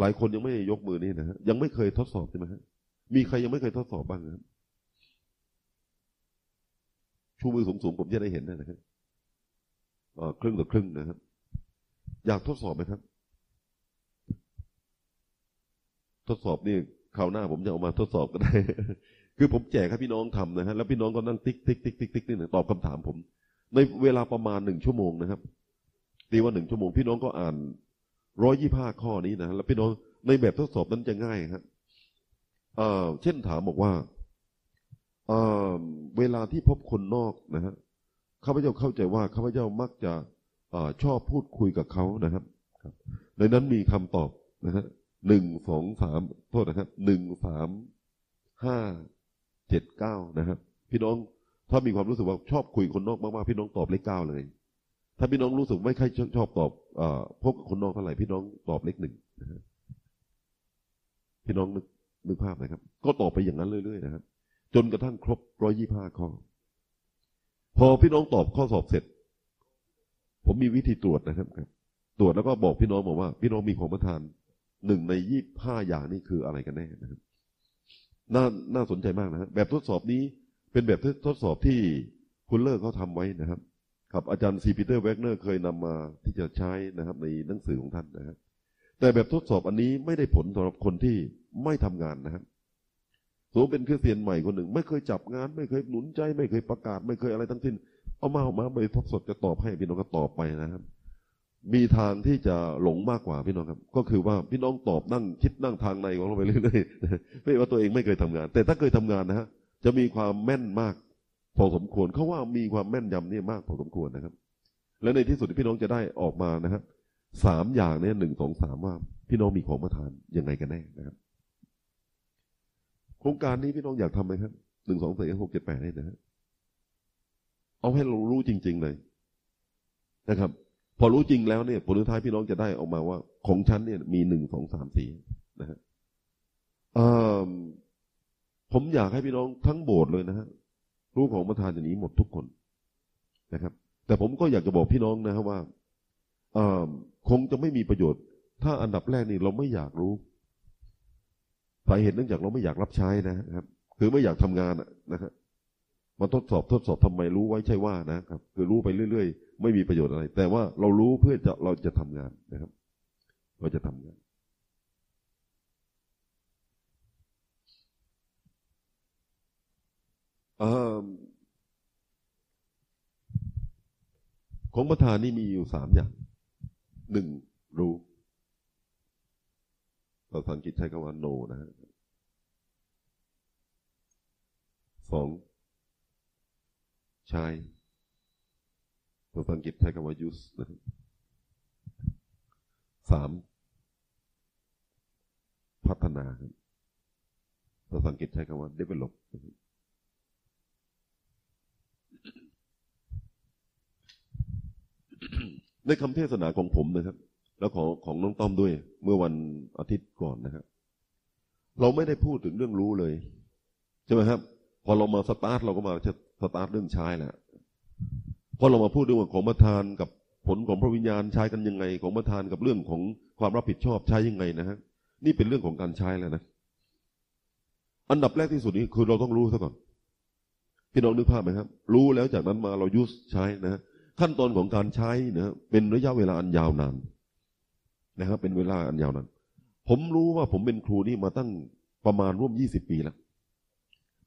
หลายคนยังไม่ยกมือนี่นะฮะ ยังไม่เคยทดสอบใช่ไหมฮะ มีใครยังไม่เคยทดสอบบ้างครับ ชูมือสูงๆผมจะได้เห็นนะครับครึ่งต่อครึ่งนะครับ อยากทดสอบไหมครับ ทดสอบนี่คราวหน้าผมจะเอามาทดสอบก็ได้ คือผมแจกให้พี่น้องทำนะฮะแล้วพี่น้องก็นั่งติ๊กติ๊กติ๊กติ๊กติ๊กนี่ตอบคำถามผม ในเวลาประมาณหนึ่งชั่วโมงนะครับตีว่าหนึ่งชั่วโมง พี่น้องก็อ่านร้อยยี่ห้าข้อนี้นะแล้วพี่น้องในแบบทดสอบนั้นจะง่ายครับเช่นถามบอกว่า เวลาที่พบคนนอกนะฮะข้าพเจ้าเข้าใจว่าข้าพเจ้ามักจะอชอบพูดคุยกับเขานะครับในนั้นมีคำตอบนะฮะหนึ่งสองสามโทษนะครับหนึ่งสามห้าเจ็ดเก้านะครับ พี่น้องถ้ามีความรู้สึกว่าชอบคุยคนนอกมากๆพี่น้องตอบเลขเก้าเลย ถ้าพี่น้องรู้สึกไม่ค่อยชอบตอบอพบกับคนนอกเท่าไหร่พี่น้องตอบเลขหนึ่งนะฮะพี่น้องนึกนึกภาพนะครับ ก็ตอบไปอย่างนั้นเรื่อยๆนะครับ จนกระทั่งครบร้อยยี่ห้าข้อ พอพี่น้องตอบข้อสอบเสร็จ ผมมีวิธีตรวจนะครับ ตรวจแล้วก็บอกพี่น้องบอกว่า พี่น้องมีของประทานหนึ่งในยี่ห้าอย่างนี้คืออะไรกันแน่นะครับน่าน่าสนใจมากนะครับแบบทดสอบนี้เป็นแบบทดสอบที่คุณเลอร์เขาทาไว้นะครับ ครับอาจารย์ซีปีเตอร์แวกเนอร์เคยนำมาที่จะใช้นะครับ ในหนังสือของท่านนะครับแต่แบบทดสอบอันนี้ไม่ได้ผลสำหรับคนที่ไม่ทำงานนะครับ สมเป็นคริสเตียนใหม่คนหนึ่ง ไม่เคยจับงาน ไม่เคยหนุนใจ ไม่เคยประกาศ ไม่เคยอะไรทั้งสิ้น เอามาเอามาไปทดสอบจะตอบให้พี่น้องก็ตอบไปนะครับ มีทางที่จะหลงมากกว่าพี่น้องครับ ก็คือว่าพี่น้องตอบนั่งคิดนั่งทางในของเราไปเรื่อยๆไม่ว่าตัวเองไม่เคยทำงาน แต่ถ้าเคยทำงานนะฮะจะมีความแม่นมาก พอสมควรเขาว่ามีความแม่นยำนี่มากพอสมควรนะครับ และในที่สุดพี่น้องจะได้ออกมานะฮะสามอย่างเนี่ยหนึ่งสองสามว่าพี่น้องมีของประทานยังไงกันแน่นะครับ ครงการนี้พี่น้องอยากทำไหมครับหนึ่งสองสี่หกเจ็ดแปดนี่นะฮะเอาให้เรารู้จริง ๆ เลยนะครับ พอรู้จริงแล้วเนี่ยผลสุดท้ายพี่น้องจะได้ออกมาว่า ของฉันเนี่ย มีหนึ่งสองสามสี่นะฮะเอิ่มผมอยากให้พี่น้องทั้งโบสถ์เลยนะฮะรู้ของประธานอย่างนี้หมดทุกคนนะครับ แต่ผมก็อยากจะบอกพี่น้องนะครับว่าเอิ่มคงจะไม่มีประโยชน์ ถ้าอันดับแรกนี่เราไม่อยากรู้ สาเหตุเนื่องจากเราไม่อยากรับใช้นะครับ คือไม่อยากทำงานอะนะครับมาทดสอบทดสอบทำไมรู้ไว้ใช่ว่านะครับ คือรู้ไปเรื่อย ๆ ไม่มีประโยชน์อะไร แต่ว่าเรารู้เพื่อจะเราจะทำงานนะครับ เราจะทำงานอ่อของประธานนี่มีอยู่สามอย่างหนึ่งรู้ ภาษาอังกฤษใช้คำว่า no นะฮะสองใช้ภาษาอังกฤษใช้คำว่า use นะครับสามพัฒนาครับภาษาอังกฤษใช้คำว่า develop ในคำเทศนาของผมนะครับ แล้วของของน้องต้อมด้วย เมื่อวันอาทิตย์ก่อนนะครับ เราไม่ได้พูดถึงเรื่องรู้เลย ใช่ไหมครับ พอเรามาสตาร์ทเราก็มาจะสตาร์ทเรื่องใช้แหละพอเรามาพูดเรื่องของประทานกับผลของพระวิญญาณใช้กันยังไง ของประทานกับเรื่องของความรับผิดชอบใช้ยังไงนะฮะนี่เป็นเรื่องของการใช้แล้วนะ อันดับแรกที่สุดนี้คือเราต้องรู้ซะก่อนพี่น้องนึกภาพไหมครับ รู้แล้วจากนั้นมาเรายุสใช้นะฮะขั้นตอนของการใช้นะเป็นระยะเวลาอันยาวนาน นะครับ เป็นเวลาอันยาวนานผมรู้ว่าผมเป็นครูนี่มาตั้งประมาณร่วมยี่สิบปีแล้ว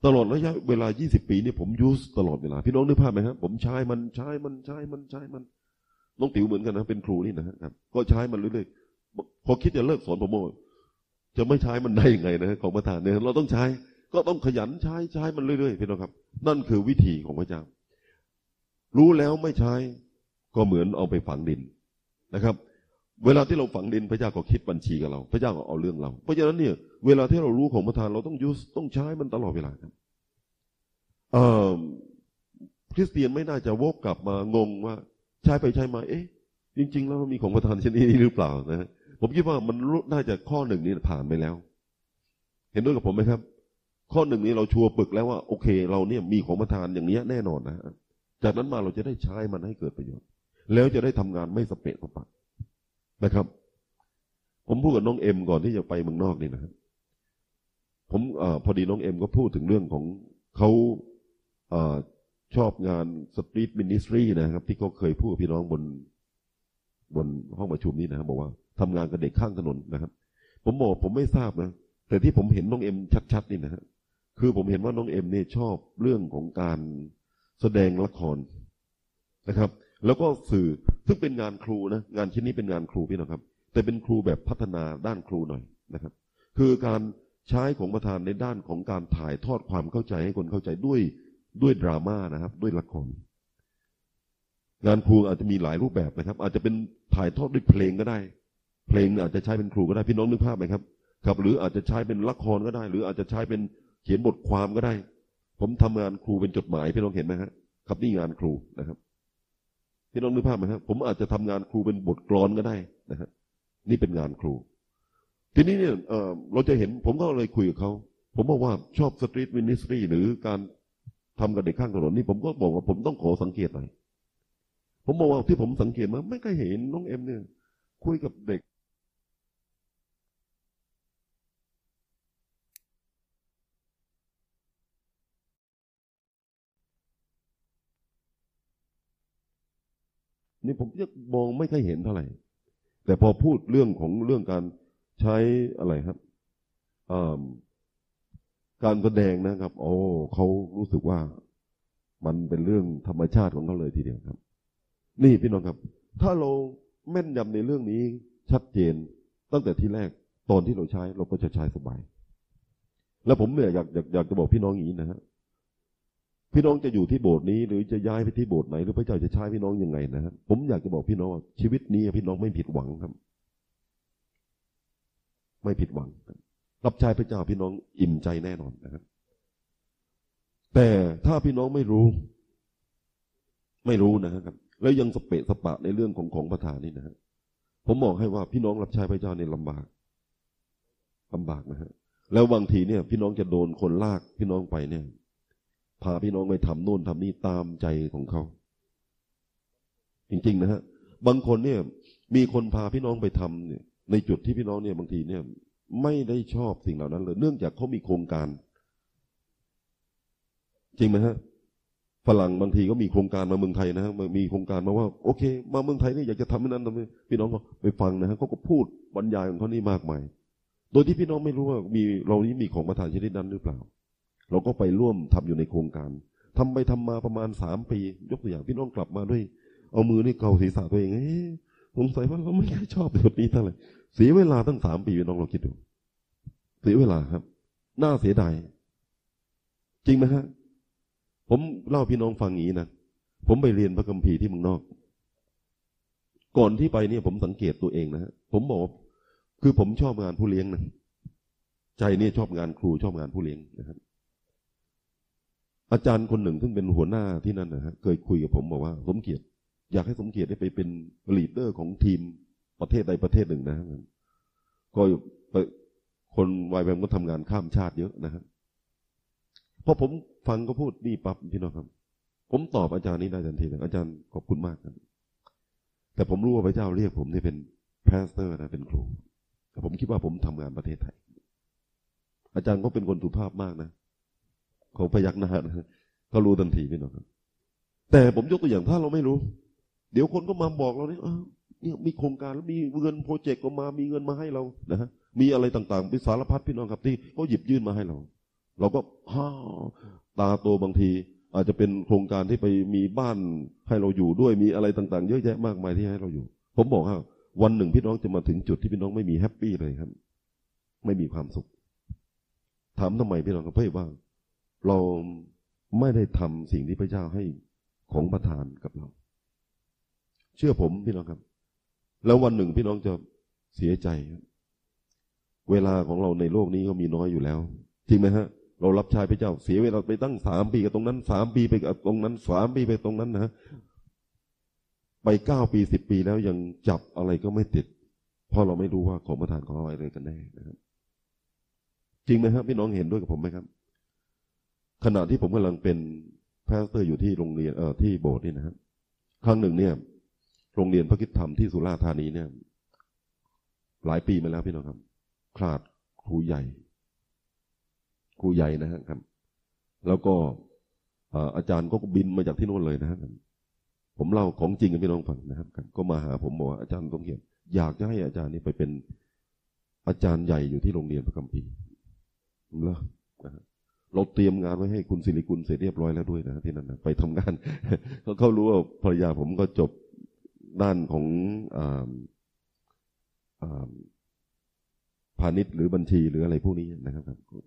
ตลอดระยะเวลา 20 ปีนี่ผมยูสตลอดเวลา พี่น้องนึกภาพไหมครับผมใช้มันใช้มันใช้มันใช้มัน น้องติ๋วเหมือนกันนะ เป็นครูนี่นะครับ ก็ใช้มันเรื่อยๆ พอคิดจะเลิกสอนผมว่าจะไม่ใช้มันได้ยังไงนะของประธานเนี่ย เราต้องใช้ ก็ต้องขยันใช้ใช้มันเรื่อยๆ พี่น้องครับ นั่นคือวิธีของพระเจ้า รู้แล้วไม่ใช้ ก็เหมือนเอาไปฝังดินนะครับ เวลาที่เราฝังดินพระเจ้าก็คิดบัญชีกับเรา พระเจ้าก็เอาเรื่องเรา เพราะฉะนั้นเนี่ย เวลาที่เรารู้ของประธานเราต้องยูสต้องใช้มันตลอดเวลาครับเอ่อคริสเตียนไม่น่าจะวกกลับมางงว่าใช้ไปใช้มา เอ๊ะ จริง ๆ แล้วมีของประธานชนิดนี้หรือเปล่านะผมคิดว่ามันน่าจะข้อหนึ่งนี้ผ่านไปแล้ว เห็นด้วยกับผมไหมครับ ข้อหนึ่งนี้เราชัวร์ปึกแล้วว่าโอเค เราเนี่ยมีของประทานอย่างนี้แน่นอนนะจากนั้นมาเราจะได้ใช้มันให้เกิดประโยชน์ แล้วจะได้ทำงานไม่สเปะสปะ นะครับ ผมพูดกับน้องเอ็มก่อนที่จะไปเมืองนอกนี่นะครับ ผมอพอดีน้องเอ็มก็พูดถึงเรื่องของเขาอชอบงาน street ministry นะครับ ที่เขาเคยพูดพี่น้องบนบนห้องประชุมนี้นะครับบอกว่าทำงานกับเด็กข้างถนนนะครับ ผมบอกผมไม่ทราบนะ แต่ที่ผมเห็นน้องเอ็มชัดๆนี่นะฮะคือผมเห็นว่าน้องเอ็มเนี่ยชอบเรื่องของการแสดงละครนะครับ แล้วก็สื่อซึ่งเป็นงานครูนะงานชิ้นนี้เป็นงานครูพี่น้องครับ แต่เป็นครูแบบพัฒนาด้านครูหน่อยนะครับ คือการใช้ของประธานในด้านของการถ่ายทอดความเข้าใจให้คนเข้าใจด้วยด้วยดราม่านะครับ ด้วยละครงานครูอาจจะมีหลายรูปแบบนะครับ อาจจะเป็นถ่ายทอดด้วยเพลงก็ได้ เพลงอาจจะใช้เป็นครูก็ได้พี่น้องนึกภาพไหมครับครับ หรืออาจจะใช้เป็นละครก็ได้ หรืออาจจะใช้เป็นเขียนบทความก็ได้ ผมทำงานครูเป็นจดหมายพี่น้องเห็นไหมครับครับนี่งานครูนะครับ พี่น้องนึกภาพไหมครับผมอาจจะทำงานครูเป็นบทกลอนก็ได้นะครับนี่เป็นงานครู ทีนี้เนี่ยเเราจะเห็นผมก็เลยคุยกับเขาผมบอกว่าชอบ street ministry หรือการทำกับเด็กข้างถนนนี่ผมก็บอกว่าผมต้องขอสังเกตหน่อยผมบอกว่าที่ผมสังเกตมาไม่เคยเห็นน้องเอ็มเนี่ยคุยกับเด็ก นี่ผมจะมองไม่ค่อยเห็นเท่าไหร่ แต่พอพูดเรื่องของเรื่องการใช้อะไรครับการแสดงนะครับ โอ้เขารู้สึกว่ามันเป็นเรื่องธรรมชาติของเขาเลยทีเดียวครับ นี่พี่น้องครับ ถ้าเราแม่นยำในเรื่องนี้ชัดเจนตั้งแต่ที่แรกตอนที่เราใช้เราก็จะใช้สบาย แล้วผมเนี่ยอยากอยากอยากจะบอกพี่น้องอย่างนี้นะฮะ พี่น้องจะอยู่ที่โบสถ์นี้ หรือจะย้ายไปที่โบสถ์ไหนหรือพระเจ้าจะใช้พี่น้องยังไงนะฮะผมอยากจะบอกพี่น้องว่าชีวิตนี้พี่น้องไม่ผิดหวังครับ ไม่ผิดหวังรับใช้พระเจ้าพี่น้องอิ่มใจแน่นอนนะครับ แต่ถ้าพี่น้องไม่รู้ ไม่รู้นะครับ แล้วยังสเปะสปะในเรื่องของของประธานนี่นะฮะผมบอกให้ว่าพี่น้องรับใช้พระเจ้าเนี่ยลำบากลำบากนะฮะแล้วบางทีเนี่ย พี่น้องจะโดนคนลากพี่น้องไปเนี่ย พาพี่น้องไปทำโน่นทำนี่ตามใจของเขา จริง ๆ นะฮะ บางคนเนี่ย มีคนพาพี่น้องไปทำเนี่ย ในจุดที่พี่น้องเนี่ยบางทีเนี่ย ไม่ได้ชอบสิ่งเหล่านั้นเลย เนื่องจากเขามีโครงการ จริงไหมฮะฝรั่งบางทีก็มีโครงการมาเมืองไทยนะฮะมีโครงการมาว่า โอเค มาเมืองไทยนี่อยากจะทำให้นั้นทำให้พี่น้องก็ไปฟังนะฮะเขาก็พูดบรรยายของเขานี่มากมาย โดยที่พี่น้องไม่รู้ว่ามีเรานี้มีของประทานชนิดนั้นหรือเปล่า เราก็ไปร่วมทำอยู่ในโครงการทำไปทำมาประมาณสามปี ยกตัวอย่างพี่น้องกลับมาด้วย เอามือนี่เกาศีรษะตัวเองเอ๊สงสัยว่าเราไม่ค่อยชอบจุดนี้เท่าไหร่เสียเวลาตั้งสามปีพี่น้องเราคิดดูเสียเวลาครับ น่าเสียดายจริงไหมฮะ ผมเล่าพี่น้องฟังอย่างนี้นะผมไปเรียนพระคัมภีร์ที่เมืองนอก ก่อนที่ไปเนี่ยผมสังเกตตัวเองนะฮะผมบอกคือผมชอบงานผู้เลี้ยงนะใจเนี่ยชอบงานครูชอบงานผู้เลี้ยงนะครับ อาจารย์คนหนึ่งซึ่งเป็นหัวหน้าที่นั่นนะฮะเคยคุยกับผมบอกว่า สมเกียรติ อยากให้สมเกียรติได้ไปเป็น leader ของทีมประเทศใดประเทศหนึ่งนะก็คน YWAM ก็ทำงานข้ามชาติเยอะนะครับพอผมฟังก็พูดนี่ปั๊บพี่น้องครับ ผมตอบอาจารย์นี้ได้ทันทีเลยอาจารย์ขอบคุณมากครับแต่ผมรู้ว่าพระเจ้าเรียกผมนี่เป็นpastor นะเป็นครูแต่ผมคิดว่าผมทำงานประเทศไทย อาจารย์ก็เป็นคนสุภาพมากนะ เขาพยักหน้านะเขารู้ทันทีพี่น้องครับ แต่ผมยกตัวอย่างถ้าเราไม่รู้ เดี๋ยวคนก็มาบอกเราเนี่ยเนี่ยมีโครงการแล้วมีเงิน project ก็มามีเงินมาให้เรานะฮะมีอะไรต่างๆเป็นสารพัดพี่น้องครับที่เขาหยิบยื่นมาให้เรา เราก็ฮ่าตาโตบางที อาจจะเป็นโครงการที่ไปมีบ้านให้เราอยู่ด้วยมีอะไรต่าง ๆ เยอะแยะมากมายที่ให้เราอยู่ ผมบอกว่าวันหนึ่งพี่น้องจะมาถึงจุดที่พี่น้องไม่มีแฮปปี้เลยครับ ไม่มีความสุขถามทำไมพี่น้องครับเพื่อว่า เราไม่ได้ทำสิ่งที่พระเจ้าให้ของประทานกับเรา เชื่อผมพี่น้องครับ แล้ววันหนึ่งพี่น้องจะเสียใจ เวลาของเราในโลกนี้ก็มีน้อยอยู่แล้ว จริงไหมฮะ เรารับใช้พระเจ้าเสียเวลาไปตั้งสามปีกับตรงนั้นสามปีไปกับตรงนั้นสามปีไปตรงนั้นนะไปเก้าปีสิบปีแล้วยังจับอะไรก็ไม่ติด เพราะเราไม่รู้ว่าของประทานของอะไรกันแน่นะครับ จริงไหมครับพี่น้องเห็นด้วยกับผมไหมครับ ขณะที่ผมกำลังเป็น pastor อยู่ที่โรงเรียนเอ่อที่โบสถ์นี่นะครับครั้งหนึ่งเนี่ย โรงเรียนพระคริสตธรรมที่สุราษฎร์ธานีเนี่ย หลายปีมาแล้วพี่น้องครับขาดครูใหญ่ ครูใหญ่นะครับ แล้วก็อาจารย์ก็บินมาจากที่โน่นเลยนะครับผมเล่าของจริงกับพี่น้องฟังนะครับ ก็มาหาผมบอกว่าอาจารย์ต้องเขียนอยากจะให้อาจารย์นี่ไปเป็นอาจารย์ใหญ่อยู่ที่โรงเรียนพระคัมภีร์แล้ว เราเตรียมงานไว้ให้คุณสิริกุลเสร็จเรียบร้อยแล้วด้วยนะที่นั่นนะไปทำงานเขาเขารู้ว่าภรรยาผมก็จบด้านของพาณิชย์หรือบัญชีหรืออะไรพวกนี้นะครับ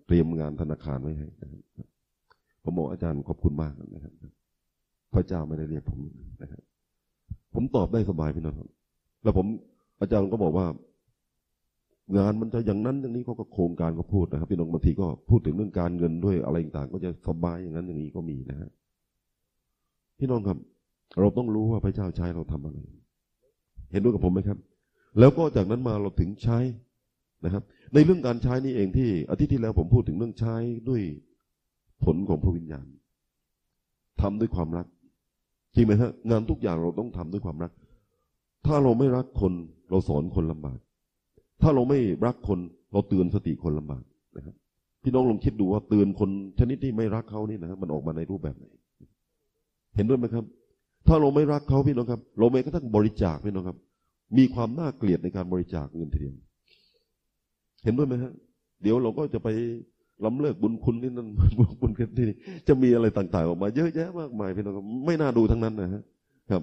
เตรียมงานธนาคารไว้ให้นะครับผมบอกอาจารย์ขอบคุณมากนะครับ พระเจ้าไม่ได้เรียกผมนะครับผมตอบได้สบายพี่น้องแล้วผมอาจารย์ก็บอกว่า งานมันจะอย่างนั้นอย่างนี้เขาก็โครงการก็พูดนะครับพี่น้องบางทีก็พูดถึงเรื่องการเงินด้วยอะไรต่างก็จะสบายอย่างนั้นอย่างนี้ก็มีนะฮะพี่น้องครับ เราต้องรู้ว่าพระเจ้าใช้เราทำอะไร เห็นด้วยกับผมไหมครับ แล้วก็จากนั้นมาเราถึงใช้นะครับ ในเรื่องการใช้นี่เองที่อาทิตย์ที่แล้วผมพูดถึงเรื่องใช้ด้วยผลของพระวิญญาณทำด้วยความรักจริงไหมฮะงานทุกอย่างเราต้องทำด้วยความรัก ถ้าเราไม่รักคนเราสอนคนลำบาก ถ้าเราไม่รักคนเราเตือนสติคนลำบากนะครับพี่น้องลองคิดดูว่าเตือนคนชนิดที่ไม่รักเขานี่นะครับมันออกมาในรูปแบบไหน เห็นด้วยไหมครับ ถ้าเราไม่รักเขาพี่น้องครับ เราไม่กระทั่งบริจาคพี่น้องครับ มีความน่าเกลียดในการบริจาคเงินทีเดียวเห็นด้วยไหมฮะเดี๋ยวเราก็จะไปล้ำเลิกบุญคุณนี่นั่นบุญคุณที่นี่จะมีอะไรต่าง ๆ ออกมา เยอะแยะมากมายพี่น้องไม่น่าดูทั้งนั้นนะฮะครับ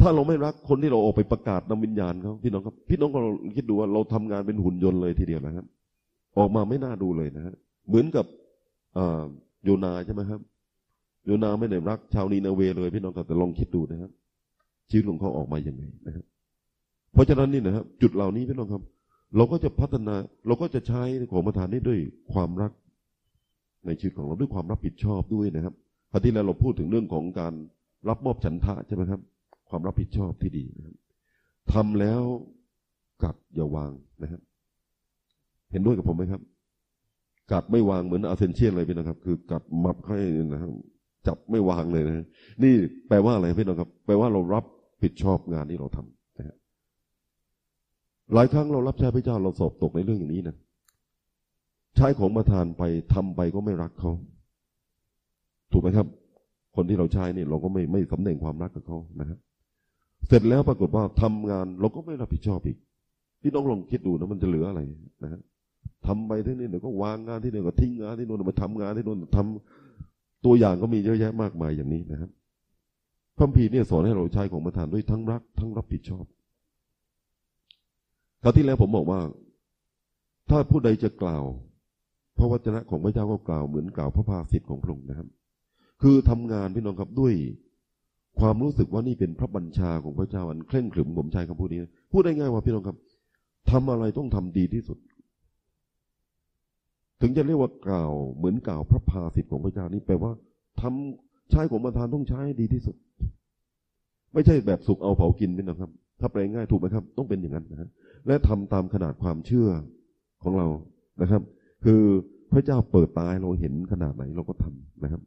ถ้าเราไม่รักคนที่เราออกไปประกาศนำวิญญาณเขาพี่น้องครับ พี่น้องก็คิดดูว่าเราทำงานเป็นหุ่นยนต์เลยทีเดียวนะครับ ออกมาไม่น่าดูเลยนะฮะเหมือนกับโยนาใช่ไหมครับ โยนาไม่ได้รัก ชาวนีนาเวเลย พี่น้องครับแต่ลองคิดดูนะครับชีวิตของเขาออกมาอย่างไงนะครับเพราะฉะนั้นนี่นะครับ จุดเหล่านี้พี่น้องครับ เราก็จะพัฒนาเราก็จะใช้ของประทานนี้ด้วยความรักในชีวิตของเราด้วยความรับผิดชอบด้วยนะครับพอที่แล้วเราพูดถึงเรื่องของการรับมอบฉันทะใช่ไหมครับ ความรับผิดชอบที่ดีนะครับทำแล้วกัดอย่าวางนะครับ เห็นด้วยกับผมไหมครับ กัดไม่วางเหมือนอาเซนเชียนเลยพี่น้องครับ คือกัดมับให้นะครับ จับไม่วางเลยนะนี่แปลว่าอะไรพี่น้องครับ แปลว่าเรารับผิดชอบงานที่เราทำนะฮะหลายครั้งเรารับใช้พระเจ้าเราสอบตกในเรื่องอย่างนี้นะใช้ของประทานไปทำไปก็ไม่รักเขาถูกไหมครับ คนที่เราใช้เนี่ยเราก็ไม่ไม่สำเร็จความรักกับเขานะครับ เสร็จแล้วปรากฏว่าทำงานเราก็ไม่รับผิดชอบอีกพี่น้องลองคิดดูนะมันจะเหลืออะไรนะฮะทำไปที่นี่เดี๋ยวก็วางงานที่นี่ก็ทิ้งงานที่นู่นมาทำงานที่นู่นทำตัวอย่างก็มีเยอะแยะมากมายอย่างนี้นะครับพระพีเนี่ยสอนให้เราใช้ของประทานด้วยทั้งรัก ทั้งรับผิดชอบคราวที่แล้วผมบอกว่า ถ้าผู้ใดจะกล่าวพระวจนะของพระเจ้าก็กล่าวเหมือนกล่าวพระภาสิทธิ์ของพระองค์นะครับ คือทำงานพี่น้องครับด้วย ความรู้สึกว่านี่เป็นพระบัญชาของพระเจ้าอันเคร่งขรึมผมใช้คำพูดนี้พูดได้ง่ายว่าพี่น้องครับทำอะไรต้องทำดีที่สุด ถึงจะเรียกว่ากล่าวเหมือนกล่าวพระภาสิทธิ์ของพระเจ้านี่แปลว่าทำใช้ของประทานต้องใช้ดีที่สุด ไม่ใช่แบบสุกเอาเผากินพี่น้องครับ ถ้าแปลง่ายถูกไหมครับ ต้องเป็นอย่างนั้นนะฮะและทำตามขนาดความเชื่อของเรานะครับ คือพระเจ้าเปิดตาเราเห็นขนาดไหนเราก็ทำนะครับ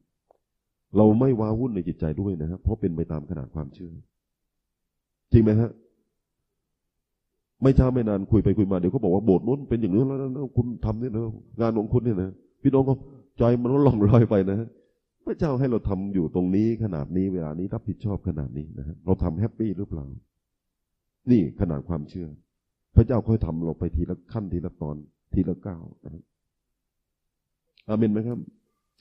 เราไม่ว้าวุ่นในจิตใจด้วยนะครับเพราะเป็นไปตามขนาดความเชื่อ จริงไหมฮะไม่ช้าไม่นานคุยไปคุยมาเดี๋ยวเขาบอกว่าโบสถ์นู้นเป็นอย่างนี้นแล้วนะคุณทำนี่นะงานของคุณเนี่ยนะพี่น้องก็ใจมันก็ล่องลอยไปนะฮะพระเจ้าให้เราทำอยู่ตรงนี้ขนาดนี้เวลานี้รับผิดชอบขนาดนี้นะฮะเราทำแฮปปี้หรือเปล่า นี่ขนาดความเชื่อ พระเจ้าค่อยทำเราไปทีละขั้นทีละตอนทีละก้าวนะอาเมนไหมครับ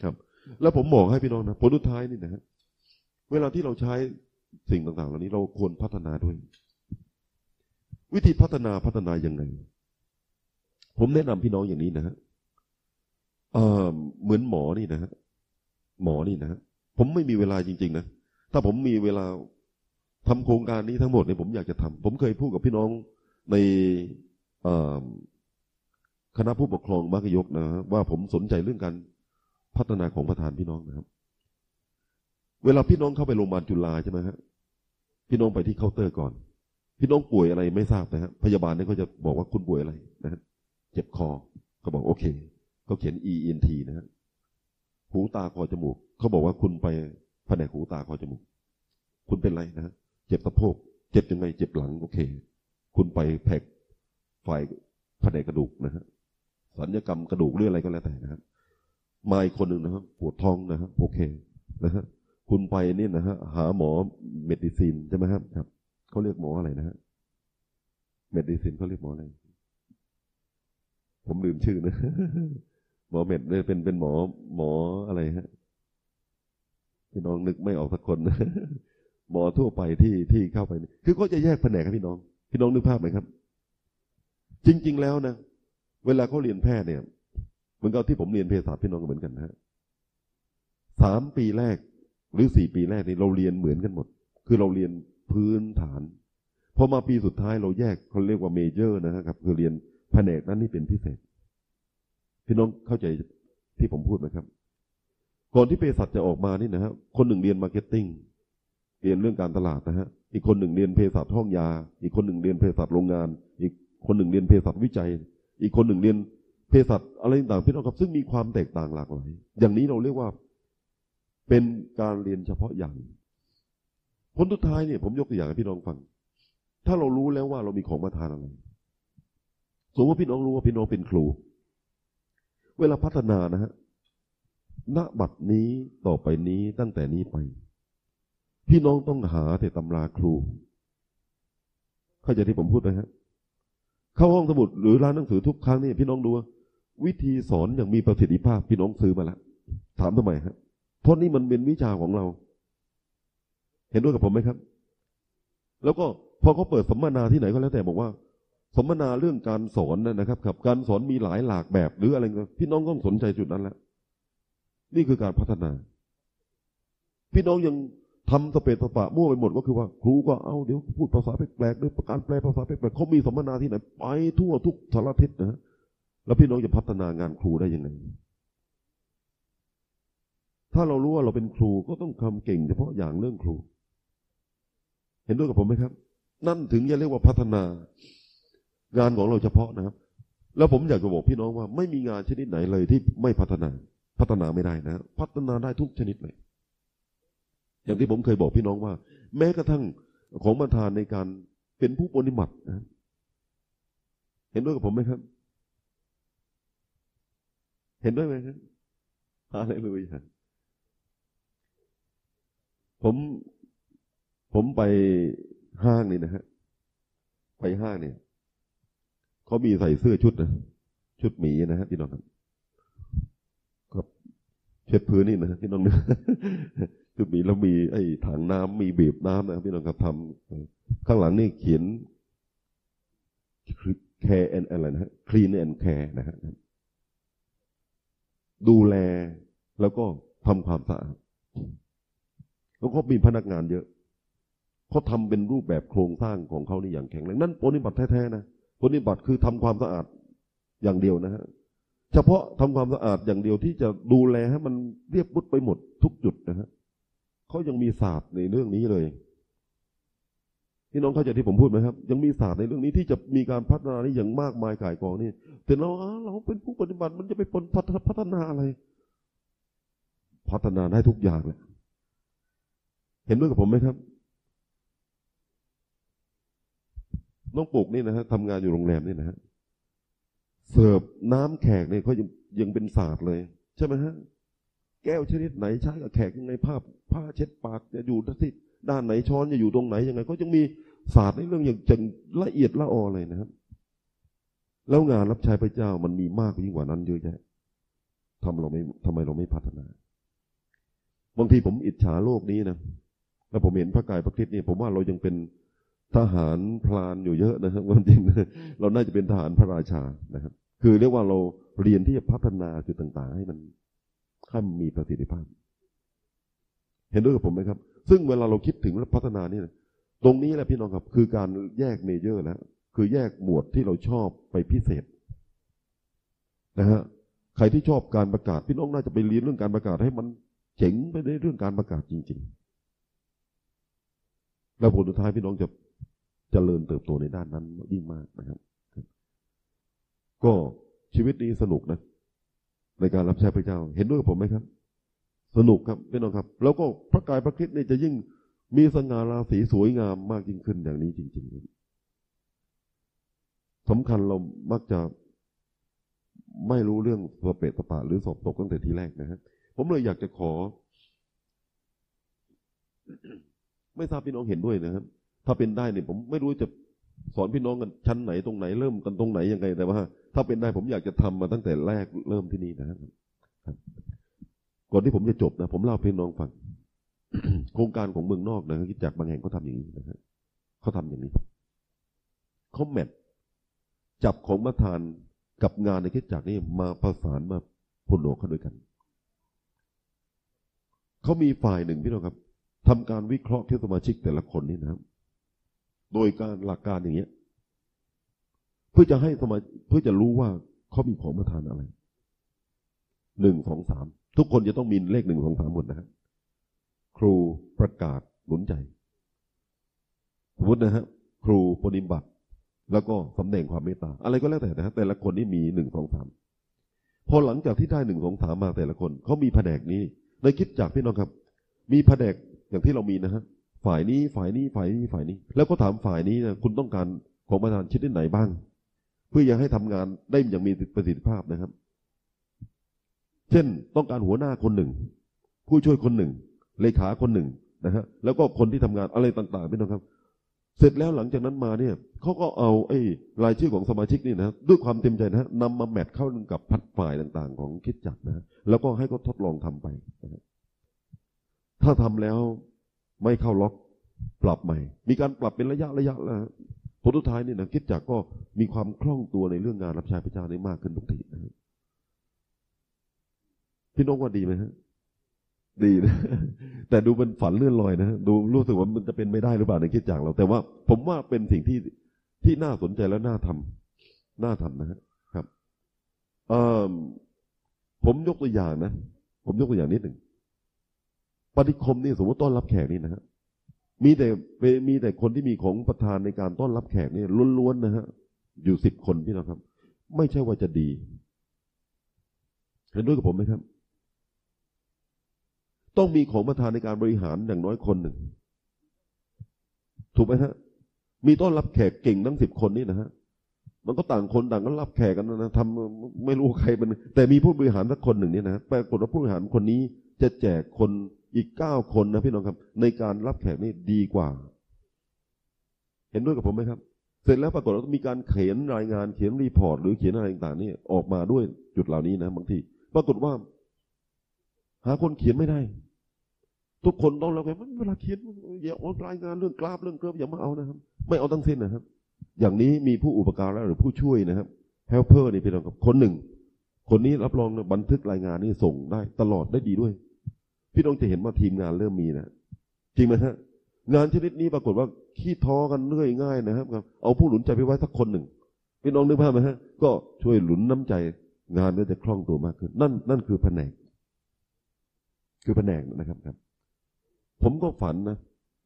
ครับ แล้วผมบอกให้พี่น้องนะผลสุดท้ายนี่นะฮะเวลาที่เราใช้สิ่งต่างๆ เหล่านี้เราควรพัฒนาด้วย วิธีพัฒนาพัฒนายังไง ผมแนะนำพี่น้องอย่างนี้นะฮะเออเหมือนหมอนี่นะฮะหมอนี่นะฮะผมไม่มีเวลาจริง ๆ นะถ้าผมมีเวลาทำโครงการนี้ทั้งหมดเนี่ยผมอยากจะทำผมเคยพูดกับพี่น้องในคณะผู้ปกครองมักยกนะว่าผมสนใจเรื่องการ พัฒนาของประธานพี่น้องนะครับ เวลาพี่น้องเข้าไปโรงพยาบาลจุฬาใช่ไหมฮะพี่น้องไปที่เคาน์เตอร์ก่อน พี่น้องป่วยอะไรไม่ทราบนะฮะพยาบาลเนี่ยเขาจะบอกว่าคุณป่วยอะไรนะฮะเจ็บคอเขาบอกโอเคเขาเขียน E N T นะฮะหูตาคอจมูกเขาบอกว่าคุณไปแผนกหูตาคอจมูก คุณเป็นไรนะฮะเจ็บสะโพกเจ็บยังไงเจ็บหลังโอเค คุณไปแผกฝ่ายแผนกกระดูกนะฮะสัญญกรรมกระดูกหรืออะไรก็แล้วแต่นะครับ มาอีกคนหนึ่งนะครับปวดท้องนะครับโอเคนะฮะคุณไปนี่นะฮะหาหมอเมดิซินใช่ไหมครับครับเขาเรียกหมออะไรนะฮะเมดิซินเขาเรียกหมออะไร ผมลืมชื่อนะหมอเมดเลยเป็นเป็นหมอหมออะไรฮะพี่น้องนึกไม่ออกสักคนหมอทั่วไปที่ที่เข้าไป คือก็จะแยกแผนกครับพี่น้อง พี่น้องนึกภาพไหมครับ จริง ๆ แล้วนะเวลาเขาเรียนแพทย์เนี่ย เหมือนกับที่ผมเรียนเภสัชพี่น้องก็เหมือนกันนะฮะสามปีแรกหรือสี่ปีแรกนี่เราเรียนเหมือนกันหมด คือเราเรียนพื้นฐานพอมาปีสุดท้ายเราแยกเขาเรียกว่า major นะครับ คือเรียนแผนกนั้นนี่เป็นพิเศษ พี่น้องเข้าใจที่ผมพูดไหมครับ ก่อนที่เภสัชจะออกมานี่นะฮะคนหนึ่งเรียน marketingเรียนเรื่องการตลาดนะฮะอีกคนหนึ่งเรียนเภสัชห้องยา อีกคนหนึ่งเรียนเภสัชโรงงาน อีกคนหนึ่งเรียนเภสัชวิจัย อีกคนหนึ่งเรียน ภสัชอะไรต่างๆพี่น้องครับ ซึ่งมีความแตกต่างหลากหลายอย่างนี้เราเรียกว่าเป็นการเรียนเฉพาะอย่าง ผลสุดท้ายเนี่ยผมยกตัวอย่างให้พี่น้องฟัง ถ้าเรารู้แล้วว่าเรามีของมาทานอะไร สมมติว่าพี่น้องรู้ว่าพี่น้องเป็นครู เวลาพัฒนานะฮะณบัดนี้ต่อไปนี้ตั้งแต่นี้ไป พี่น้องต้องหาแต่ตำราครู เข้าใจที่ผมพูดไหมฮะเข้าห้องสมุดหรือร้านหนังสือทุกครั้งนี่พี่น้องดูว่า วิธีสอนอย่างมีประสิทธิภาพพี่น้องซื้อมาแล้วถามทำไมครับเพราะนี่มันเป็นวิชาของเรา เห็นด้วยกับผมไหมครับ แล้วก็พอเขาเปิดสัมมนาที่ไหนก็แล้วแต่บอกว่าสัมมนาเรื่องการสอนนะครับครับ การสอนมีหลายหลากแบบหรืออะไรก็พี่น้องต้องสนใจจุดนั้นแล้วนี่คือการพัฒนา พี่น้องยังทำสเปซสปะมั่วไปหมดก็คือว่า ครูก็เอาเดี๋ยวพูดภาษาแปลกๆด้วยการแปลภาษาแปลกๆเขามีสัมมนาที่ไหน ไปทั่วทุกสารทิศนะ แล้วพี่น้องจะพัฒนางานครูได้ยังไง ถ้าเรารู้ว่าเราเป็นครูก็ต้องทำเก่งเฉพาะอย่างเรื่องครู เห็นด้วยกับผมไหมครับ นั่นถึงจะเรียกว่าพัฒนางานของเราเฉพาะนะครับ แล้วผมอยากจะบอกพี่น้องว่า ไม่มีงานชนิดไหนเลยที่ไม่พัฒนา พัฒนาไม่ได้นะ พัฒนาได้ทุกชนิดเลย อย่างที่ผมเคยบอกพี่น้องว่า แม้กระทั่งของประธานในการเป็นผู้ปฏิบัตินะ เห็นด้วยกับผมไหมครับ เห็นด้วยไหมครับอะไรเลยฮะผมผมไปห้างนี่นะฮะ ไปห้างเนี่ยเขามีใส่เสื้อชุดนะ ชุดหมีนะฮะพี่น้องครับครับเช็ดพื้นนี่นะพี่น้องนะชุดหมีแล้วมีไอ้ถังน้ำมีบีบน้ำนะพี่น้องครับทำข้างหลังนี่เขียน care and อะไรนะฮะ clean and care นะฮะ ดูแลแล้วก็ทำความสะอาดแล้วก็มีพนักงานเยอะเขาทำเป็นรูปแบบโครงสร้างของเขานี่อย่างแข็งแรงนั่นปฏิบัติแท้ๆนะปฏิบัติคือทำความสะอาดอย่างเดียวนะฮะเฉพาะทำความสะอาดอย่างเดียวที่จะดูแลให้มันเรียบรุดไปหมดทุกจุดนะฮะเขายังมีศาสตร์ในเรื่องนี้เลย พี่น้องเข้าใจที่ผมพูดไหมครับ ยังมีศาสตร์ในเรื่องนี้ที่จะมีการพัฒนาได้อย่างมากมายก่ายกองนี่แต่เราเราเป็นผู้ปฏิบัติมันจะไปปนพัฒนาอะไร พัฒนาได้ทุกอย่างแหละเห็นด้วยกับผมไหมครับน้องปุกนี่นะฮะทำงานอยู่โรงแรมนี่นะฮะเสิร์ฟน้ำแขกเนี่ยเขายังยังเป็นศาสตร์เลย ใช่ไหมฮะ แก้วชนิดไหนใช้กับแขกยังไงผ้าผ้าเช็ดปากจะอยู่ที่ ด้านไหนช้อนจะอยู่ตรงไหนยังไงก็ยังมีศาสตร์ในเรื่องอย่างจังละเอียดละออเลยนะครับ แล้วงานรับใช้พระเจ้ามันมีมากยิ่งกว่านั้นเยอะแยะทำเราไม่ทำไมเราไม่พัฒนาบางทีผมอิจฉาโลกนี้นะแล้วผมเห็นพระกายพระคริสต์นี่ผมว่าเรายังเป็นทหารพลานอยู่เยอะนะครับความจริงเราน่าจะเป็นทหารพระราชานะครับ คือเรียกว่าเราเรียนที่จะพัฒนาจุดต่าง ๆ ให้มันให้มันมีประสิทธิภาพ เห็นด้วยกับผมไหมครับ ซึ่งเวลาเราคิดถึงพัฒนานี่นะตรงนี้แหละพี่น้องครับ คือการแยกเมเจอร์แล้วคือแยกหมวดที่เราชอบไปพิเศษนะฮะใครที่ชอบการประกาศพี่น้องน่าจะไปเรียนเรื่องการประกาศให้มันเจ๋งไปในเรื่องการประกาศจริง ๆ แล้วผลสุดท้ายพี่น้องจะจะเจริญเติบโตในด้านนั้นยิ่งมากนะครับ ก็ชีวิตนี้สนุกนะในการรับใช้พระเจ้า เห็นด้วยกับผมไหมครับ สนุกครับพี่น้องครับ แล้วก็พระกายพระคริสต์นี่จะยิ่งมีสง่าราศีสวยงามมากยิ่งขึ้นอย่างนี้จริงๆสำคัญเรามักจะไม่รู้เรื่องสเปตสปะหรือสอบตกตั้งแต่ทีแรกนะฮะผมเลยอยากจะขอ ไม่ทราบพี่น้องเห็นด้วยนะครับ ถ้าเป็นได้เนี่ยผมไม่รู้จะสอนพี่น้องกันชั้นไหนตรงไหนเริ่มกันตรงไหนยังไงแต่ว่า ถ้าเป็นได้ผมอยากจะทำมาตั้งแต่แรกเริ่มที่นี่นะครับ ก่อนที่ผมจะจบนะผมเล่าพี่น้องฟัง โครงการของเมืองนอกนะคิดจากบางแห่งเขาทาอย่างนี้นะครับเขาทำอย่างนี้เขาแมทจับของประธานกับงานในคิดจากนี้มาประสานมาพลโนเข้าด้วยกันเขามีฝ่ายหนึ่งพี่น้องครับทำการวิเคราะห์ที่สมาชิกแต่ละคนนี่นะครับ โดยการหลักการอย่างเงี้ย เพื่อจะให้สมาเพื่อจะรู้ว่าเขามีของประทานอะไรหนึ่งสองสาม ทุกคนจะต้องมีเลขหนึ่งสองสามหมดนะครับครูประกาศหนุนใจ สมมตินะฮะครูปฏิบัติ แล้วก็สำแดงความเมตตา อะไรก็แล้วแต่นะฮะแต่ละคนนี่มีหนึ่งสองสามพอหลังจากที่ได้หนึ่งสองสามมาแต่ละคนเขามีแผนกนี้ในคิดจากพี่น้องครับ มีแผนกอย่างที่เรามีนะฮะฝ่ายนี้ฝ่ายนี้ฝ่ายนี้ฝ่ายนี้ แล้วก็ถามฝ่ายนี้นะคุณต้องการของประธานชิ้นไหนบ้าง เพื่อจะให้ทำงานได้อย่างมีประสิทธิภาพนะครับ เช่นต้องการหัวหน้าคนหนึ่ง ผู้ช่วยคนหนึ่ง เลขาคนหนึ่งนะฮะแล้วก็คนที่ทำงานอะไรต่างๆพี่น้องครับ เสร็จแล้วหลังจากนั้นมาเนี่ยเขาก็เอาไอ้รายชื่อของสมาชิกนี่นะด้วยความเต็มใจนะนำมาแมทเข้ากับพัดฝ่ายต่างๆ ของคิดจักนะแล้วก็ให้เขาทดลองทำไปนะถ้าทำแล้วไม่เข้าล็อกปรับใหม่ มีการปรับเป็นระยะระยะแล้วผลสุดท้ายนี่นะคิดจักก็มีความคล่องตัวในเรื่องงานรับใช้พระเจ้าได้มากขึ้นทุกทีนะ พี่น้องว่าดีไหมฮะ ดีนะ แต่ดูเป็นฝันเลื่อนลอยนะดูรู้สึกว่ามันจะเป็นไม่ได้หรือเปล่าในคิดจากเรา แต่ว่าผมว่าเป็นสิ่งที่ที่น่าสนใจและน่าทำน่าทำนะฮะครับเออผมยกตัวอย่างนะผมยกตัวอย่างนิดหนึ่งปฏิคมนี่สมมติต้อนรับแขกนี่นะฮะมีแต่มีแต่คนที่มีของประธานในการต้อนรับแขกนี่ล้วนๆนะฮะอยู่สิบคนพี่น้องครับ ไม่ใช่ว่าจะดี เห็นด้วยกับผมไหมครับ ต้องมีของประธานในการบริหารอย่างน้อยคนหนึ่ง ถูกไหมฮะ มีต้อนรับแขกเก่งทั้งสิบคนนี่นะฮะ มันก็ต่างคนต่างก็รับแขกกันนะทำไม่รู้ใครเป็นแต่มีผู้บริหารสักคนหนึ่งเนี่ยนะปรากฏว่าผู้บริหารคนนี้จะแจกคนอีกเก้าคนนะพี่น้องครับ ในการรับแขกนี่ดีกว่า เห็นด้วยกับผมไหมครับ เสร็จแล้วปรากฏว่ามีการเขียนรายงานเขียนรีพอร์ตหรือเขียนอะไรต่างๆนี่ออกมาด้วยจุดเหล่านี้นะบางทีปรากฏว่า หาคนเขียนไม่ได้ ทุกคนต้องแล้วไงเวลาเขียนอย่าเอารายงานเรื่องกราฟเรื่องเกราฟอย่ามาเอานะครับ ไม่เอาทั้งสิ้นนะครับ อย่างนี้มีผู้อุปการะหรือผู้ช่วยนะครับ helper นี่เป็นองกับคนหนึ่ง คนนี้รับรองบันทึกรายงานนี่ส่งได้ตลอดได้ดีด้วย พี่น้องจะเห็นว่าทีมงานเริ่มมีนะจริงไหมฮะงานชนิดนี้ปรากฏว่าขี้ท้อกันเรื่อยง่ายนะครับ เอาผู้หนุนใจไปไว้สักคนหนึ่งพี่น้องนึกภาพไหมฮะ ก็ช่วยหนุนน้ำใจงานก็จะคล่องตัวมากขึ้น นั่นนั่นคือแผนก คือแผนกนะครับครับ ผมก็ฝันนะ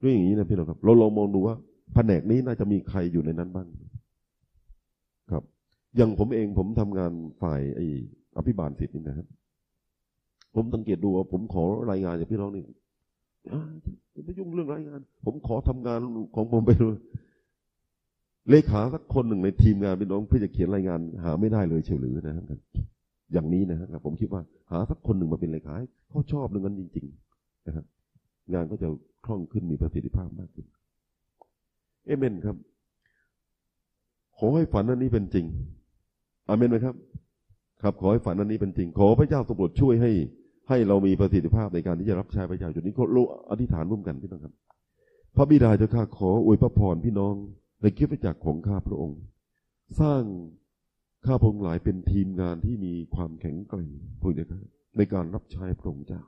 เรื่องอย่างนี้นะพี่น้องครับ เราลองมองดูว่าแผนกนี้น่าจะมีใครอยู่ในนั้นบ้างครับ อย่างผมเองผมทำงานฝ่ายไอ้อภิบาลสิทธิ์นี่นะครับ ผมสังเกตดูว่าผมขอรายงานจากพี่น้องนี่อ่าอย่าไปยุ่งเรื่องรายงาน ผมขอทำงานของผมไปเลยเลขาสักคนหนึ่งในทีมงานพี่น้องเพื่อจะเขียนรายงาน หาไม่ได้เลยเฉลือนะครับอย่างนี้นะครับผมคิดว่าหาสักคนหนึ่งมาเป็นเลขาเขาชอบเรื่องนั้นจริง ๆ นะครับ งานก็จะคล่องขึ้นมีประสิทธิภาพมากขึ้น เอเมนครับ ขอให้ฝันอันนี้เป็นจริงอเมนไหมครับ ครับขอให้ฝันอันนี้เป็นจริง ขอพระเจ้าทรงโปรดช่วยให้ ให้เรามีประสิทธิภาพในการที่จะรับใช้พระเจ้าจุดนี้ก็รู้อธิษฐานร่วมกันพี่น้องครับ พระบิดาเจ้าข้าขออวยพระพรพี่น้องในคริสตจักรของข้าพระองค์ สร้างข้าพระองค์หลายเป็นทีมงานที่มีความแข็งแกร่งพวกนี้ครับในการรับใช้พระองค์เจ้า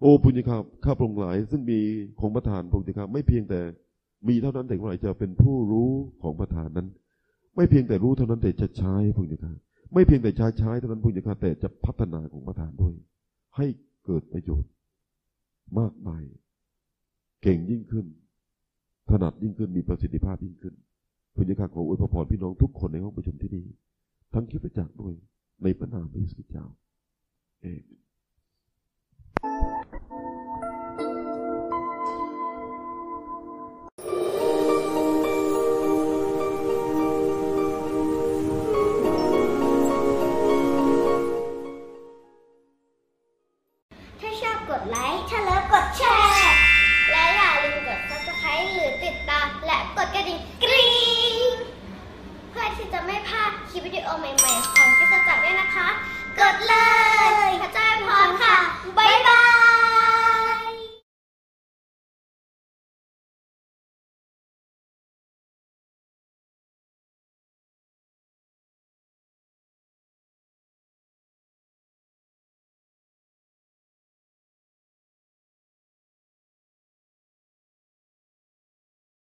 โอ้พุญญาข้าพระองค์หลาย ซึ่งมีของประธานพระองค์เจ้าไม่เพียงแต่มีเท่านั้นแต่ว่าจะเป็นผู้รู้ของประธานนั้น ไม่เพียงแต่รู้เท่านั้นแต่จะใช้พระองค์เจ้าไม่เพียงแต่ใช้ใช้เท่านั้นพระองค์เจ้าแต่จะพัฒนาของประธานด้วย ให้เกิดประโยชน์ มากมาย เก่งยิ่งขึ้น ถนัดยิ่งขึ้นมีประสิทธิภาพยิ่งขึ้นพระเจ้าขออวยพรพี่น้องทุกคนในห้องประชุมที่นี่ทั้งคริสตจักรด้วยในพระนามพระเยซูคริสต์เจ้าเอเมน Good luck!